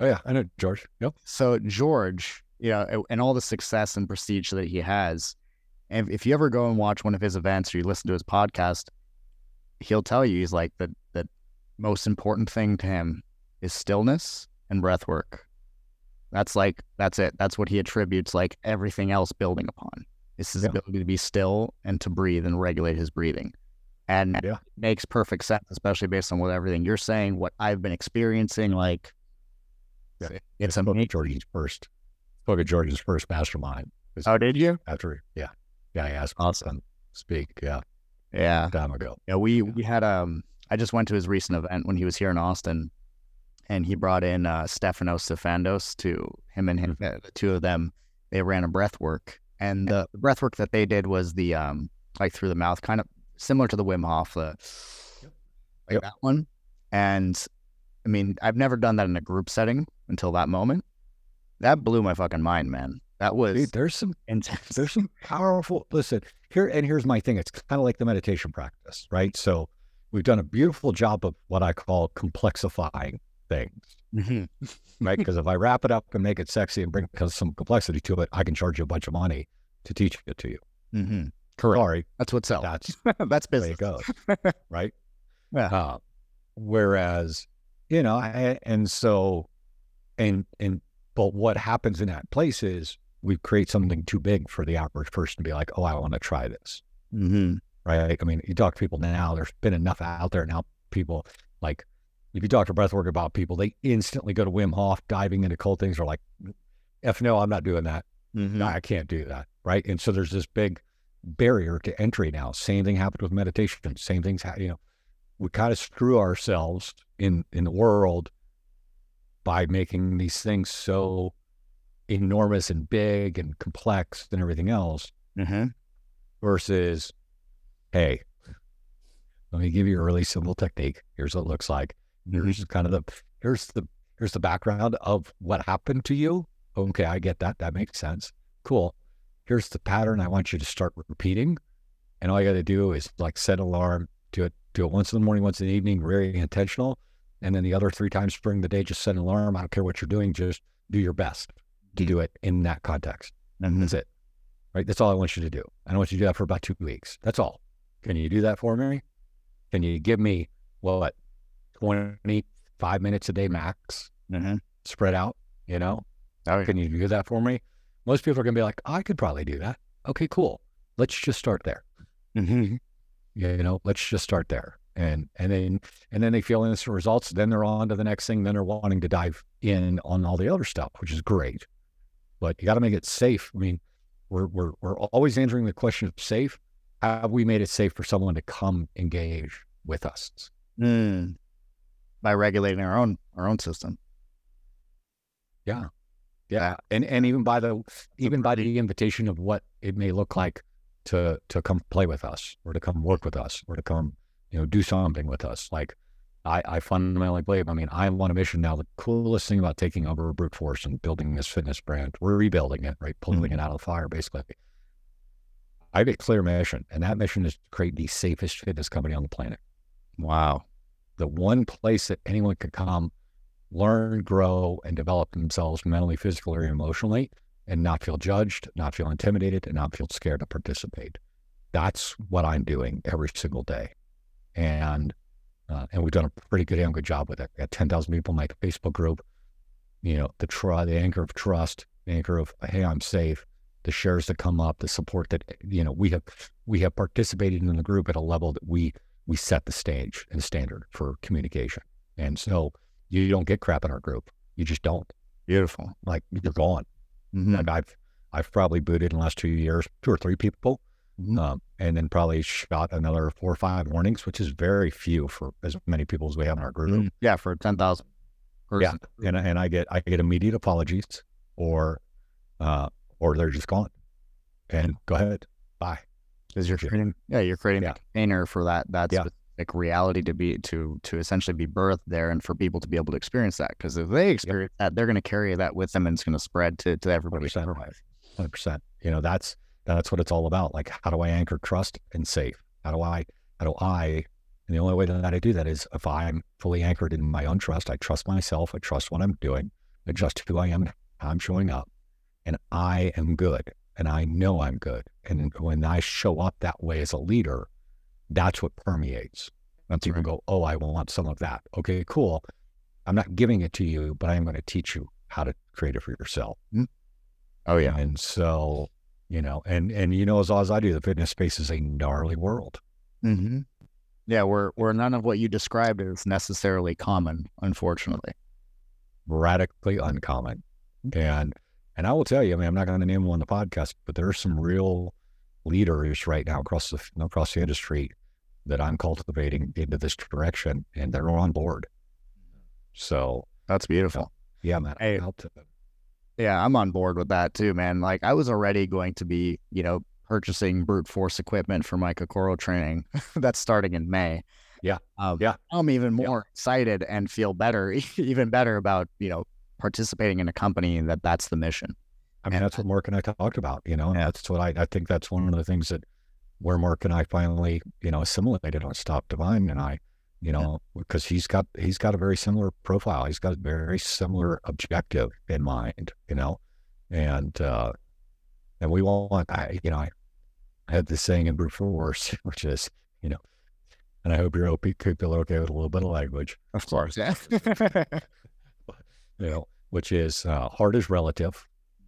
Oh yeah, I know George. Yep. So George, you know, and all the success and prestige that he has, and if you ever go and watch one of his events or you listen to his podcast, he'll tell you he's like the the most important thing to him is stillness and breath work. That's like that's it. That's what he attributes like everything else building upon. It's his Yeah. ability to be still and to breathe and regulate his breathing. And Yeah. it makes perfect sense, especially based on what everything you're saying, what I've been experiencing. Like Yeah. it's spoke amazing. George's first. Spoke at George's first mastermind. Oh, did you? After, yeah, yeah, I asked Awesome. speak. Yeah, Yeah. Time ago. Yeah, we we had um I just went to his recent event when he was here in Austin and he brought in uh Stefanos Sifandos to him and him uh, the two of them they ran a breath work and the breath work that they did was the um like through the mouth kind of similar to the Wim Hof the like Yep. that one and I mean I've never done that in a group setting until that moment that blew my fucking mind man. That was Dude, there's some intense. there's some powerful listen here and here's my thing it's kind of like the meditation practice right? So we've done a beautiful job of what i call complexifying things Mhm. right? Because if i wrap it up and make it sexy and bring some complexity to it i can charge you a bunch of money to teach it to you. Mhm. sorry that's what sells. That's that's business it goes right? Yeah. uh, whereas you know I, and so and and but what happens in that place is we create something too big for the average person to be like oh i want to try this mm-hmm. right? I mean, you talk to people now, there's been enough out there now. People like, if you talk to breathwork about people, they instantly go to Wim Hof, diving into cold things, are like, F no, I'm not doing that. Mm-hmm. No, I can't do that. Right. And so there's this big barrier to entry now. Same thing happened with meditation. Same things, you know, we kind of screw ourselves in, in the world by making these things so enormous and big and complex and everything else Mm-hmm. versus, hey, let me give you a really simple technique. Here's what it looks like. Here's kind of the here's the here's the background of what happened to you. Okay, I get that. That makes sense. Cool. Here's the pattern I want you to start repeating. And all you got to do is like set alarm, do it, do it once in the morning, once in the evening, very intentional. And then the other three times during the day, just set an alarm. I don't care what you're doing, just do your best to do it in that context. Mm-hmm. That's it. Right. That's all I want you to do. I don't want you to do that for about two weeks. That's all. Can you do that for me? Can you give me what, 25 minutes a day max Mm-hmm. spread out? You know, Oh, can you do that for me? Most people are going to be like, I could probably do that. Okay, cool. Let's just start there. Mm-hmm. You know, let's just start there. And and then and then they feel instant results. Then they're on to the next thing. Then they're wanting to dive in on all the other stuff, which is great. But you got to make it safe. I mean, we're we're we're always answering the question of safe. Have we made it safe for someone to come engage with us? Mm. By regulating our own our own system. Yeah. Yeah. And and even by the even by the invitation of what it may look like to to come play with us or to come work with us or to come, you know, do something with us. Like I, I fundamentally believe, I mean, I'm on a mission now. The coolest thing about taking over brute force and building this fitness brand, we're rebuilding it, right? Pulling mm-hmm. it out of the fire, basically. I have a clear mission, and that mission is to create the safest fitness company on the planet. Wow. The one place that anyone could come learn, grow, and develop themselves mentally, physically, or emotionally, and not feel judged, not feel intimidated, and not feel scared to participate. That's what I'm doing every single day, and uh, and we've done a pretty good, damn good job with it. We got ten thousand people in my Facebook group. You know, the tr- the anchor of trust, the anchor of hey, I'm safe. The shares that come up, the support that you know we have we have participated in the group at a level that we we set the stage and standard for communication, and so you don't get crap in our group. You just don't. Beautiful. Like you're gone. Mm-hmm. Like I've I've probably booted in the last two years two or three people, Mhm. um, and then probably shot another four or five warnings, which is very few for as many people as we have in our group. Mm. Yeah, for ten thousand. Yeah, and and I get I get immediate apologies, or uh, or they're just gone, and go ahead, bye. because you're creating. Yeah, you're creating Yeah. a container for that that Yeah. specific reality to be to to essentially be birthed there, and for people to be able to experience that. Because if they experience that, they're going to carry that with them, and it's going to spread to to everybody. Hundred percent. You know, that's that's what it's all about. Like, how do I anchor trust and safe? How do I how do I and the only way that I do that is if I'm fully anchored in my own trust, I trust myself, I trust what I'm doing, I trust who I am, how I'm showing up, and I am good. And I know I'm good. And when I show up that way as a leader, that's what permeates. And That's people right. go, Oh, I want some of that. Okay, cool. I'm not giving it to you, but I am going to teach you how to create it for yourself. Mm. Oh yeah. And so, you know, and and you know as well as I do, the fitness space is a gnarly world. Mm-hmm. Yeah, where where none of what you described is necessarily common, unfortunately. radically uncommon. And and I will tell you, I mean, I'm not going to name them on the podcast, but there are some real leaders right now across the across the industry that I'm cultivating into this direction, and they're on board. So That's beautiful. yeah, man, I Hey. Yeah, I'm on board with that too, man. Like I was already going to be, you know, purchasing brute force equipment for my Kokoro training. That's starting in May. Yeah. Um, Yeah. I'm even Yeah. more excited and feel better, even better about, you know, participating in a company that that's the mission. I mean, And that's what Mark and I talked about. You know, and Yeah. that's what I, I think that's one of the things that where Mark and I finally, you know, assimilated on Stop Divine and I, you know, because he's got he's got a very similar profile. He's got a very similar objective in mind, you know, and uh, and we want, I, you know, I had this saying in brute force, which is, you know, and I hope you're okay, people okay with a little bit of language, Of course. Yeah. you know, which is uh, hard is relative,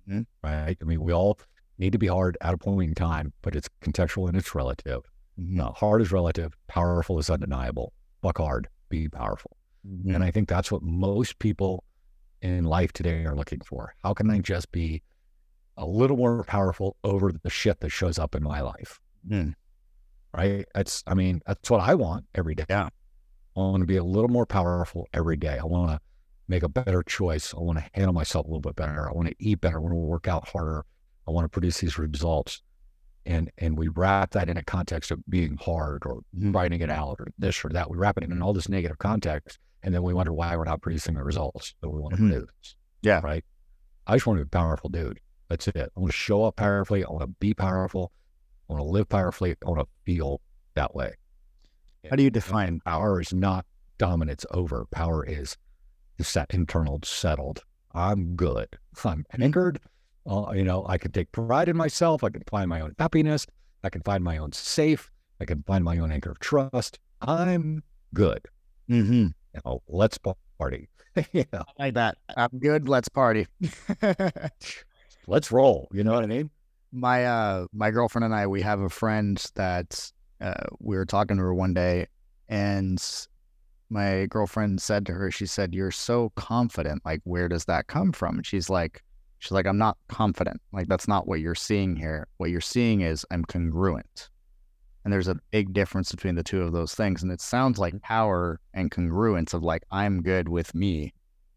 Mhm. right? I mean, we all need to be hard at a point in time, but it's contextual and it's relative. No, hard is relative, powerful is undeniable. Fuck hard, be powerful. Mhm. And I think that's what most people in life today are looking for. How can I just be a little more powerful over the shit that shows up in my life? Mm. Right? That's, I mean, that's what I want every day. Yeah. I want to be a little more powerful every day. I want to make a better choice. I want to handle myself a little bit better. I want to eat better. I want to work out harder. I want to produce these results. And and we wrap that in a context of being hard or Mhm. writing it out or this or that. We wrap it in all this negative context. And then we wonder why we're not producing the results that we want to Mhm. produce. Yeah. Right. I just want to be a powerful dude. That's it. I want to show up powerfully. I want to be powerful. I want to live powerfully. I want to feel that way. How do you define Power is not dominance over. Power is set internal, settled. I'm good. I'm anchored. Uh, you know, I can take pride in myself. I can find my own happiness. I can find my own safe. I can find my own anchor of trust. I'm good. Mm-hmm. You know, let's party. I like that. I'm good. Let's party. let's roll. You know what I mean? my uh my girlfriend and I we have a friend that uh we were talking to her one day and my girlfriend said to her she said you're so confident like where does that come from and she's like she's like I'm not confident like that's not what you're seeing here what you're seeing is I'm congruent and there's a big difference between the two of those things and it sounds like power and congruence of like I'm good with me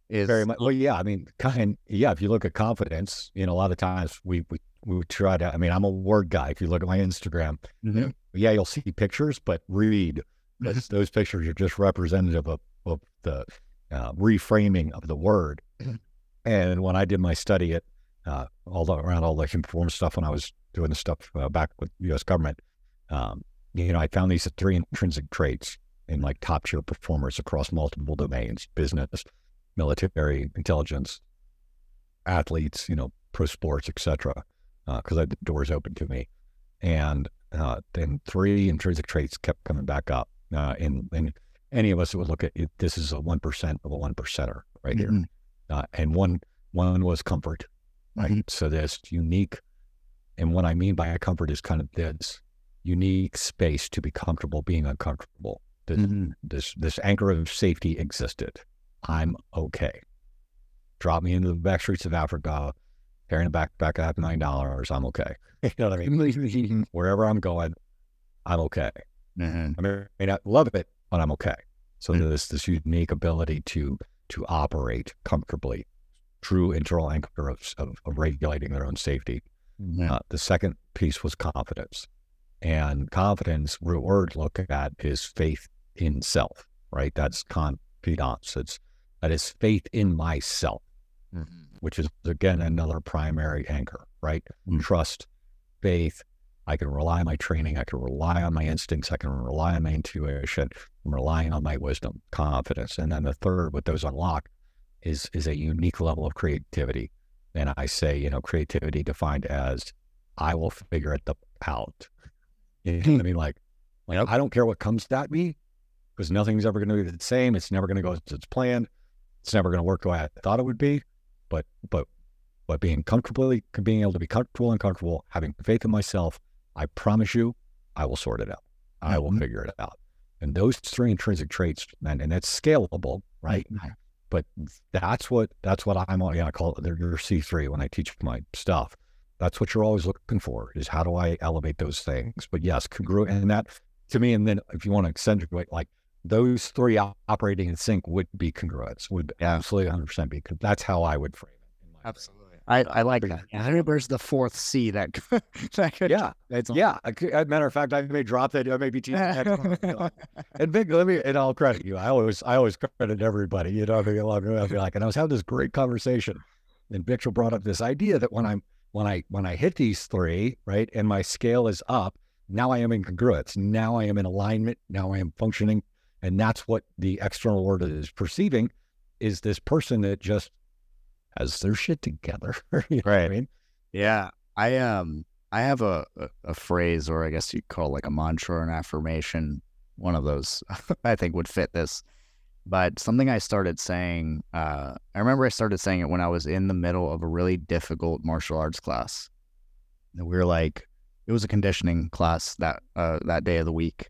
is Very much. Well, yeah. I mean, kind. Yeah. If you look at confidence, you know, a lot of times we we we try to. I mean, I'm a word guy. If you look at my Instagram, Mhm. yeah, you'll see pictures, but read. Those, those pictures are just representative of, of the uh, reframing of the word. And when I did my study at uh, all the, around all the informed stuff, when I was doing the stuff uh, back with U.S. government, um, you know, I found these three intrinsic traits in like top tier performers across multiple domains: business, military, intelligence, athletes, you know, pro sports, etc. Because had the doors open to me, and uh, then three intrinsic traits kept coming back up. Uh, and, and any of us would look at it, this is a one percent of a one percenter right here, Mhm. Uh, and one one was comfort, right? Mhm. So this unique, and what I mean by a comfort is kind of this unique space to be comfortable being uncomfortable. This, Mhm. this this anchor of safety existed. I'm okay. Drop me into the back streets of Africa, carrying a backpack. Have nine dollars. I'm okay. you know what I mean? Wherever I'm going, I'm okay. Mhm. I may, not love it, but I'm okay. So Mm. there's this unique ability to to operate comfortably, true internal anchor of, of, of regulating their own safety. Mhm. Uh, the second piece was confidence, and confidence, root word look at is faith in self. Right, that's confidence. It's that is faith in myself, which is again another primary anchor. Right, Mm. trust, faith. I can rely on my training. I can rely on my instincts. I can rely on my intuition. I'm relying on my wisdom, confidence, and then the third, what those unlock, is is a unique level of creativity. And I say, you know, creativity defined as I will figure it the, out. You know what I mean? Like, like Yep. I don't care what comes at me because nothing's ever going to be the same. It's never going to go as it's planned. It's never going to work the way I thought it would be. But but but being comfortably being able to be comfortable and comfortable, having faith in myself, I promise you, I will sort it out. I will Mhm. figure it out. And those three intrinsic traits, and, and it's scalable, right? Mhm. But that's what that's what I'm on. Yeah, I call it your C three when I teach my stuff. That's what you're always looking for is how do I elevate those things? But yes, congruent and that to me. And then if you want to accentuate, like those three operating in sync would be congruence, would absolutely 100% be. That's how I would frame it. Absolutely. I, I like that. Where's the fourth C that, that could, yeah, it's yeah. As matter of fact, I may drop that. I may be teaching. and Vic, let me and I'll credit you. I always I always credit everybody. You know, I mean, I'll be like, and I was having this great conversation, and Victor brought up this idea that when I'm when I when I hit these three right, and my scale is up, now I am in congruence. Now I am in alignment. Now I am functioning, and that's what the external world is perceiving. Is this person that just has their shit together. you know right. I mean? Yeah. I um I have a, a, a phrase or I guess you'd call it like a mantra or an affirmation. One of those I think would fit this. But something I started saying, uh, I remember I started saying it when I was in the middle of a really difficult martial arts class. And we were like, it was a conditioning class that uh, that day of the week,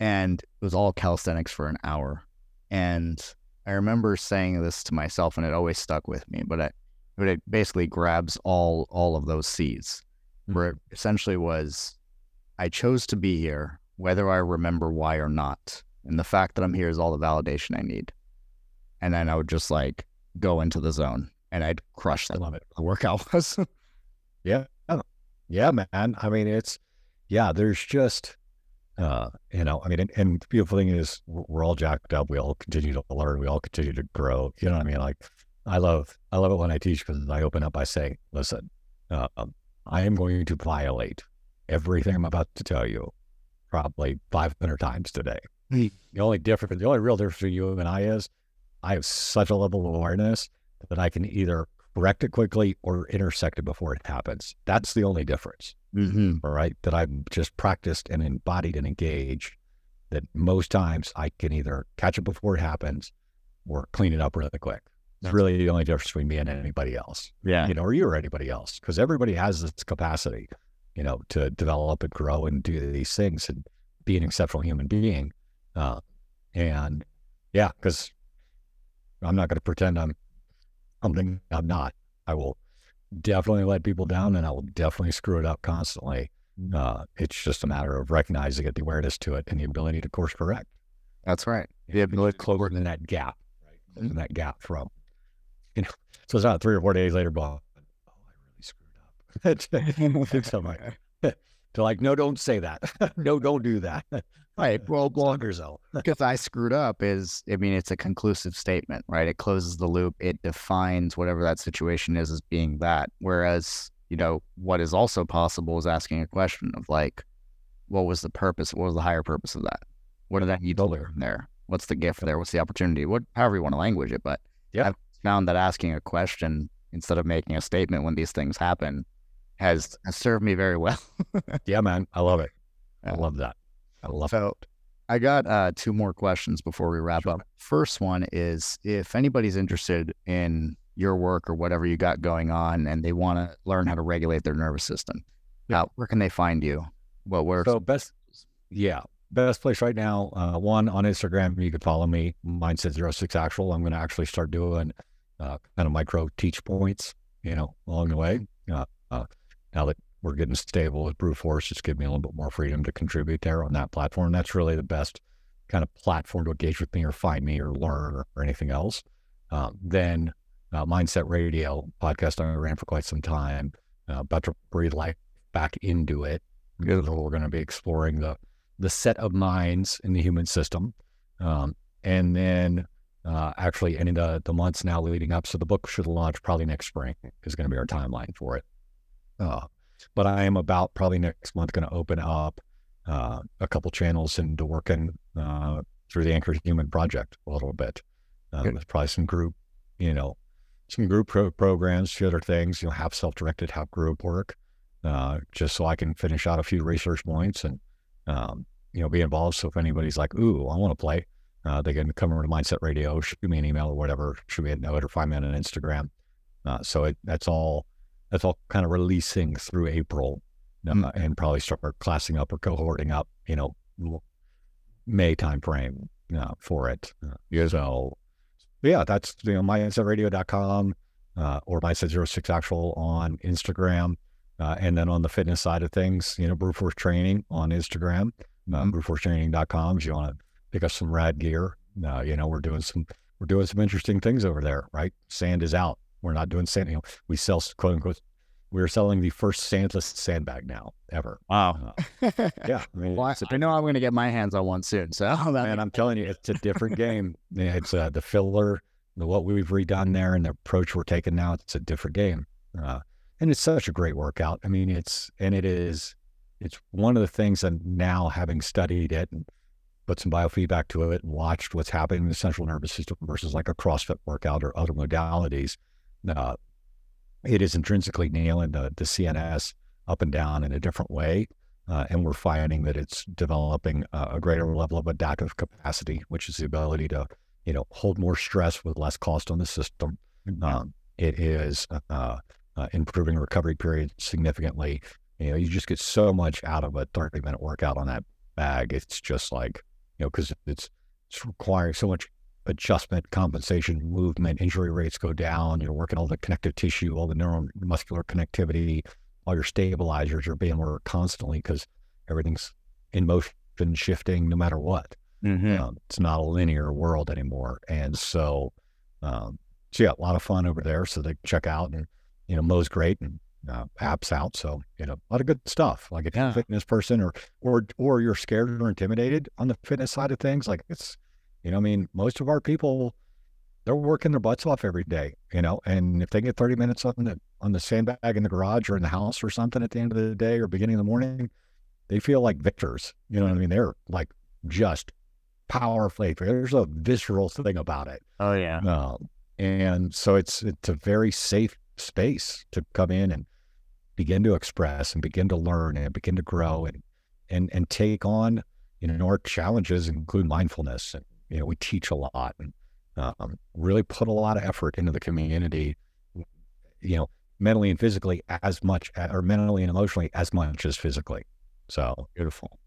and it was all calisthenics for an hour. And I remember saying this to myself, and it always stuck with me. But it, but it basically grabs all all of those C's, mm-hmm. where it essentially was, I chose to be here, whether I remember why or not, and the fact that I'm here is all the validation I need. And then I would just like go into the zone, and I'd crush I love it. The workout was, yeah, yeah, man. I mean, it's yeah. There's just uh, you know, I mean, and, and, the beautiful thing is we're all jacked up. We all continue to learn. We all continue to grow. You know what I mean? Like, I love, I love it when I teach because I open up by saying, listen, uh, I am going to violate everything I'm about to tell you probably 500 times today. Hmm. the only difference, the only real difference between you and I is I have such a level of awareness that I can either correct it quickly or intersect it before it happens. That's the only difference. Mm-hmm. All right. That I've just practiced and embodied and engaged that most times I can either catch it before it happens or clean it up really quick. It's really the only difference between me and anybody else. Yeah. You know, or you or anybody else. Because everybody has this capacity, you know, to develop and grow and do these things and be an exceptional human being. Uh, and yeah, because I'm not going to pretend I'm something I'm not. I will definitely let people down and I will definitely screw it up constantly. Mm. Uh, it's just a matter of recognizing it, the awareness to it, and the ability to course correct. That's right. The ability to close in that gap, right? Mm-hmm. that gap from, you know, so it's not three or four days later, but oh, I really screwed up. so like, to like, no, don't say that. no, don't do that. Right. Well, bloggers though, because I screwed up is, I mean, it's a conclusive statement, right? It closes the loop. It defines whatever that situation is as being that. Whereas, you know, what is also possible is asking a question of like, what was the purpose? What was the higher purpose of that? What did that need to learn there? What's the gift there? What's the opportunity? What, however you want to language it. But yeah, I've found that asking a question instead of making a statement when these things happen has, has served me very well. yeah, man. I love it. I love that. I love so, it. I got uh, two more questions before we wrap sure. up. First one is if anybody's interested in your work or whatever you got going on and they want to learn how to regulate their nervous system, yeah. Uh, where can they find you? What works? So best, yeah, best place right now. Uh, one on Instagram, you could follow me. Mindset Zero Six Actual. I'm going to actually start doing uh, kind of micro teach points, you know, along the way. Uh, uh now that we're getting stable with Brute Force. Just give me a little bit more freedom to contribute there on that platform. That's really the best kind of platform to engage with me or find me or learn or, or anything else. Um, then uh, Mindset Radio podcast I ran for quite some time. Uh, about to breathe life back into it. We're going to be exploring the the set of minds in the human system, um, and then uh, actually in the the months now leading up. So the book should launch probably next spring is going to be our timeline for it. Uh, but I am about probably next month going to open up uh, a couple channels and working uh, through the Anchored Human project a little bit. Um, with probably some group, you know, some group pro- programs, other things, you know, have self-directed, have group work, uh, just so I can finish out a few research points and, um, you know, be involved. So if anybody's like, ooh, I want to play, uh, they can come over to Mindset Radio, shoot me an email or whatever, shoot me a note or find me on Instagram. Uh, so it, that's all that's all kind of releasing through April uh, mm. and probably start classing up or cohorting up, you know, May timeframe uh, for it. Uh, yeah. So, yeah, that's, you know, mindsetradio.com uh, or mindset06 actual on Instagram. Uh, and then on the fitness side of things, you know, Brute Force Training on Instagram. uh, bruteforcetraining.com if you want to pick up some rad gear. Uh, you know, we're doing some we're doing some interesting things over there, right? Sand is out. We're not doing sand. You know, we sell quote unquote. We're selling the first sandless sandbag now ever. Wow. Uh, yeah. I mean, well, I, I, know I'm going to get my hands on one soon. So, man, I'm telling you, it's a different game. It's uh, the filler, the what we've redone there, and the approach we're taking now. It's a different game, uh, and it's such a great workout. I mean, it's and it is. It's one of the things that now, having studied it and put some biofeedback to it and watched what's happening in the central nervous system versus like a CrossFit workout or other modalities, uh, it is intrinsically nailing the, the CNS up and down in a different way. Uh, and we're finding that it's developing a, a, greater level of adaptive capacity, which is the ability to, you know, hold more stress with less cost on the system. Um, it is uh, uh, improving recovery period significantly. You know, you just get so much out of a 30 minute workout on that bag. It's just like, you know, because it's, it's requiring so much adjustment, compensation, movement, injury rates go down. You're working all the connective tissue, all the neuromuscular connectivity, all your stabilizers are being worked constantly because everything's in motion, shifting no matter what. Mm-hmm. Um, it's not a linear world anymore. And so, um, so yeah, a lot of fun over there. So they check out and, you know, Mo's great and uh, apps out. So, you know, a lot of good stuff. Like if yeah. you're a fitness person or, or, or you're scared or intimidated on the fitness side of things, like it's, you know, I mean, most of our people, they're working their butts off every day, you know, and if they get 30 minutes on the, on the sandbag in the garage or in the house or something at the end of the day or beginning of the morning, they feel like victors. You know what I mean? They're like just powerfully, there's a visceral thing about it. Oh yeah. Um, and so it's, it's a very safe space to come in and begin to express and begin to learn and begin to grow and, and, and take on, you know, our challenges include mindfulness and you know, we teach a lot and um, really put a lot of effort into the community, you know, mentally and physically as much, or mentally and emotionally as much as physically. So beautiful.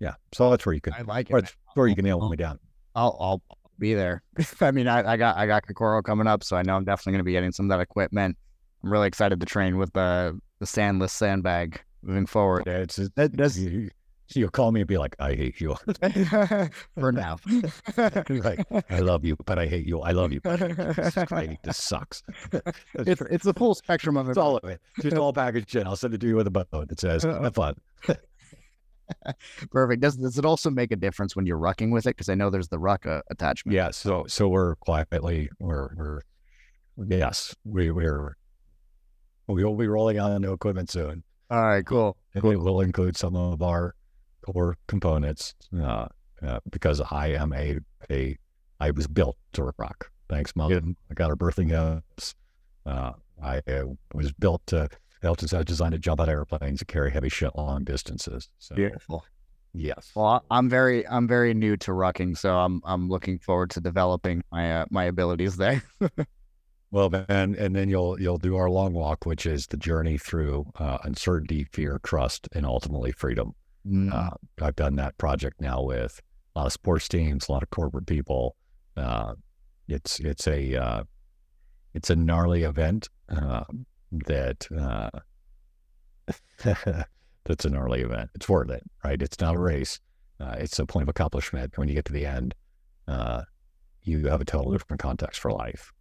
Yeah. So that's where you can, I like it. That's where you can nail me down. I'll, I'll be there. I mean, I, I got, I got Kokoro coming up, so I know I'm definitely going to be getting some of that equipment. I'm really excited to train with the, the sandless sandbag moving forward. It's, that, that's, You'll call me and be like, I hate you. For now. like, I love you, but I hate you. I love you. But I hate this sucks. it's, it's the full spectrum of it. It's all of it. Just all packaged in. I'll send it to you with a boat that says, have fun. Perfect. Does does it also make a difference when you're rucking with it? Because I know there's the ruck uh, attachment. Yeah. So so we're quietly we're we're yes we we're we will be rolling out new equipment soon. All right. Cool. And cool. it will include some of our core components uh, uh, because I am a a I was built to ruck. Thanks, mom. Yeah. I got a birthing house. Uh, I uh, was built to I was designed to jump out of airplanes and carry heavy shit long distances. So, Beautiful. Yes. Well, I'm very I'm very new to rucking, so I'm I'm looking forward to developing my uh, my abilities there. well, and and then you'll you'll do our long walk, which is the journey through uh, uncertainty, fear, trust, and ultimately freedom. Mm. Uh, I've done that project now with a lot of sports teams, a lot of corporate people. Uh, it's it's a uh, it's a gnarly event uh, that uh, that's a gnarly event. It's worth it, right? It's not a race. Uh, it's a point of accomplishment. When you get to the end, you have a total different context for life.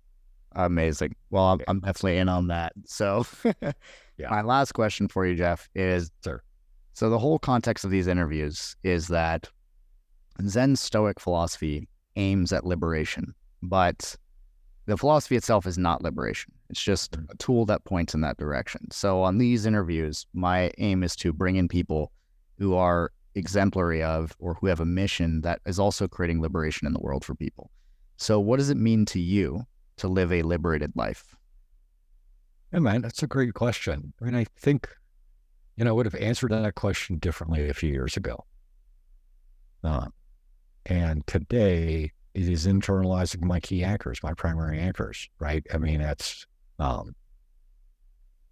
Amazing. Well, I'm, I'm definitely in on that. So, yeah. my last question for you, Jeff, is sir so, the whole context of these interviews is that Zen Stoic philosophy aims at liberation, but the philosophy itself is not liberation. It's just mm. a tool that points in that direction. So, on these interviews, my aim is to bring in people who are exemplary of or who have a mission that is also creating liberation in the world for people. So, what does it mean to you to live a liberated life? Yeah, man, that's a great question. I mean, I think you know, I would have answered that question differently a few years ago. Uh, and today it is internalizing my key anchors, my primary anchors, right? I mean, that's um,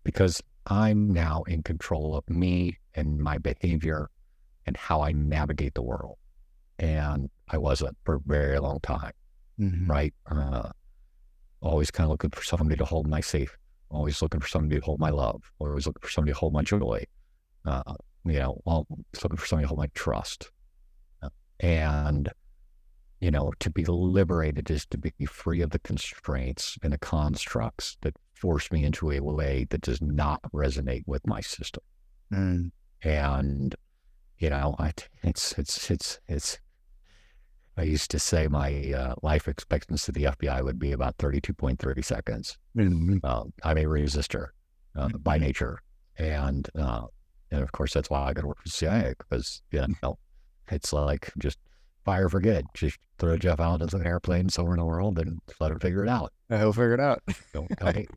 because I'm now in control of me and my behavior and how I navigate the world. And I wasn't for a very long time, mm-hmm. right? Uh, always kind of looking for somebody to hold my safe, always looking for somebody to hold my love, always looking for somebody to hold my joy uh, you know, well, looking for somebody to hold my trust. And, you know, to be liberated is to be free of the constraints and the constructs that force me into a way that does not resonate with my system. Mm. And, you know, I, it's, it's, it's, it's, I used to say my uh, life expectancy of the FBI would be about 32.3 seconds. Mm-hmm. Uh, I'm a resistor uh, by nature. And, uh, and of course, that's why I got to work for CIA because, you know, it's like just fire for good. Just throw Jeff out into an airplane somewhere in the world and let him figure it out. He'll figure it out. Don't, tell me,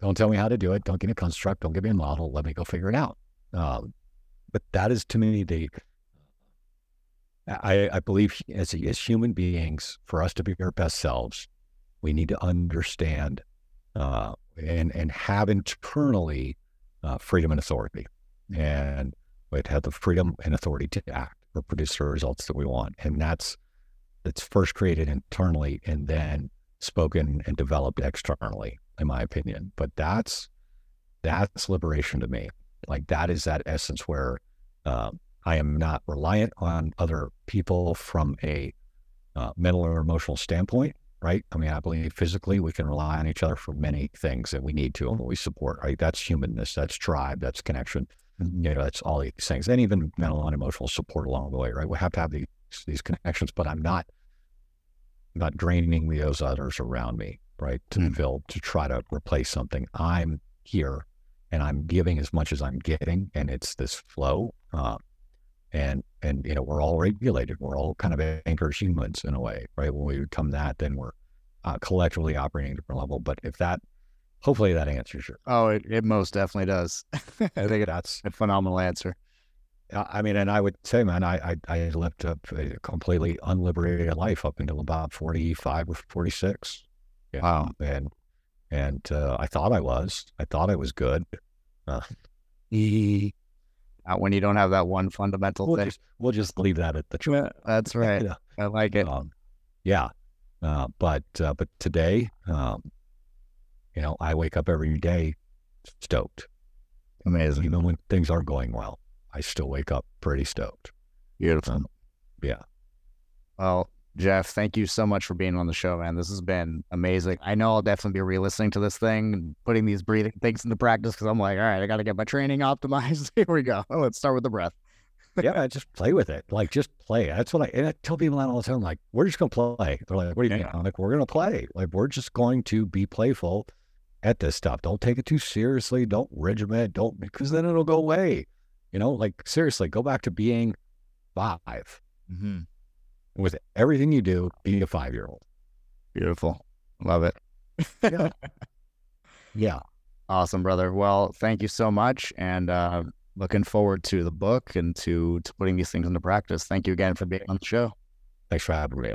don't tell me how to do it. Don't give me a construct. Don't give me a model. Let me go figure it out. Um, but that is to me the I, I believe as, as human beings, for us to be our best selves, we need to understand uh, and and have internally uh, freedom and authority, and we have the freedom and authority to act or produce the results that we want, and that's that's first created internally and then spoken and developed externally, in my opinion. But that's that's liberation to me. Like that is that essence where uh, I am not reliant on other people from a uh, mental or emotional standpoint, right? I mean, I believe physically we can rely on each other for many things that we need to and we support, right? That's humanness, that's tribe, that's connection. You know, that's all these things, and even mental and emotional support along the way, right? We have to have these these connections, but I'm not not draining those others around me, right? To mm. fill to try to replace something. I'm here and I'm giving as much as I'm getting, and it's this flow. Uh, and and you know we're all regulated we're all kind of anchors humans in a way right when we become that then we're uh, collectively operating at a different level but if that hopefully that answers your oh it, it most definitely does i think that's a phenomenal answer i mean and i would say man i i, I lived a, a completely unliberated life up until about 45 or 46 yeah. wow and and uh, i thought i was i thought i was good uh, uh, when you don't have that one fundamental we'll thing. Just, we'll just leave that at the yeah, That's right. I like it. Um, yeah. Uh, but uh, but today, um, you know, I wake up every day stoked. Amazing. Even when things aren't going well, I still wake up pretty stoked. Beautiful. Um, yeah. Well, Jeff, thank you so much for being on the show, man. This has been amazing. I know I'll definitely be re-listening to this thing and putting these breathing things into practice because I'm like, all right, I got to get my training optimized. Here we go. let's start with the breath. yeah, just play with it. Like, just play. That's what I, and I tell people that all the time. Like, we're just going to play. They're like, what do you mean? I'm like, we're going to play. Like, we're just going to be playful at this stuff. Don't take it too seriously. Don't regiment. Don't, because then it'll go away. You know, like, seriously, go back to being 5 mm-hmm with everything you do, be a five year old. Beautiful. Love it. yeah. yeah. Awesome, brother. Well, thank you so much. And uh, looking forward to the book and to, to putting these things into practice. Thank you again for being on the show. Thanks for having me.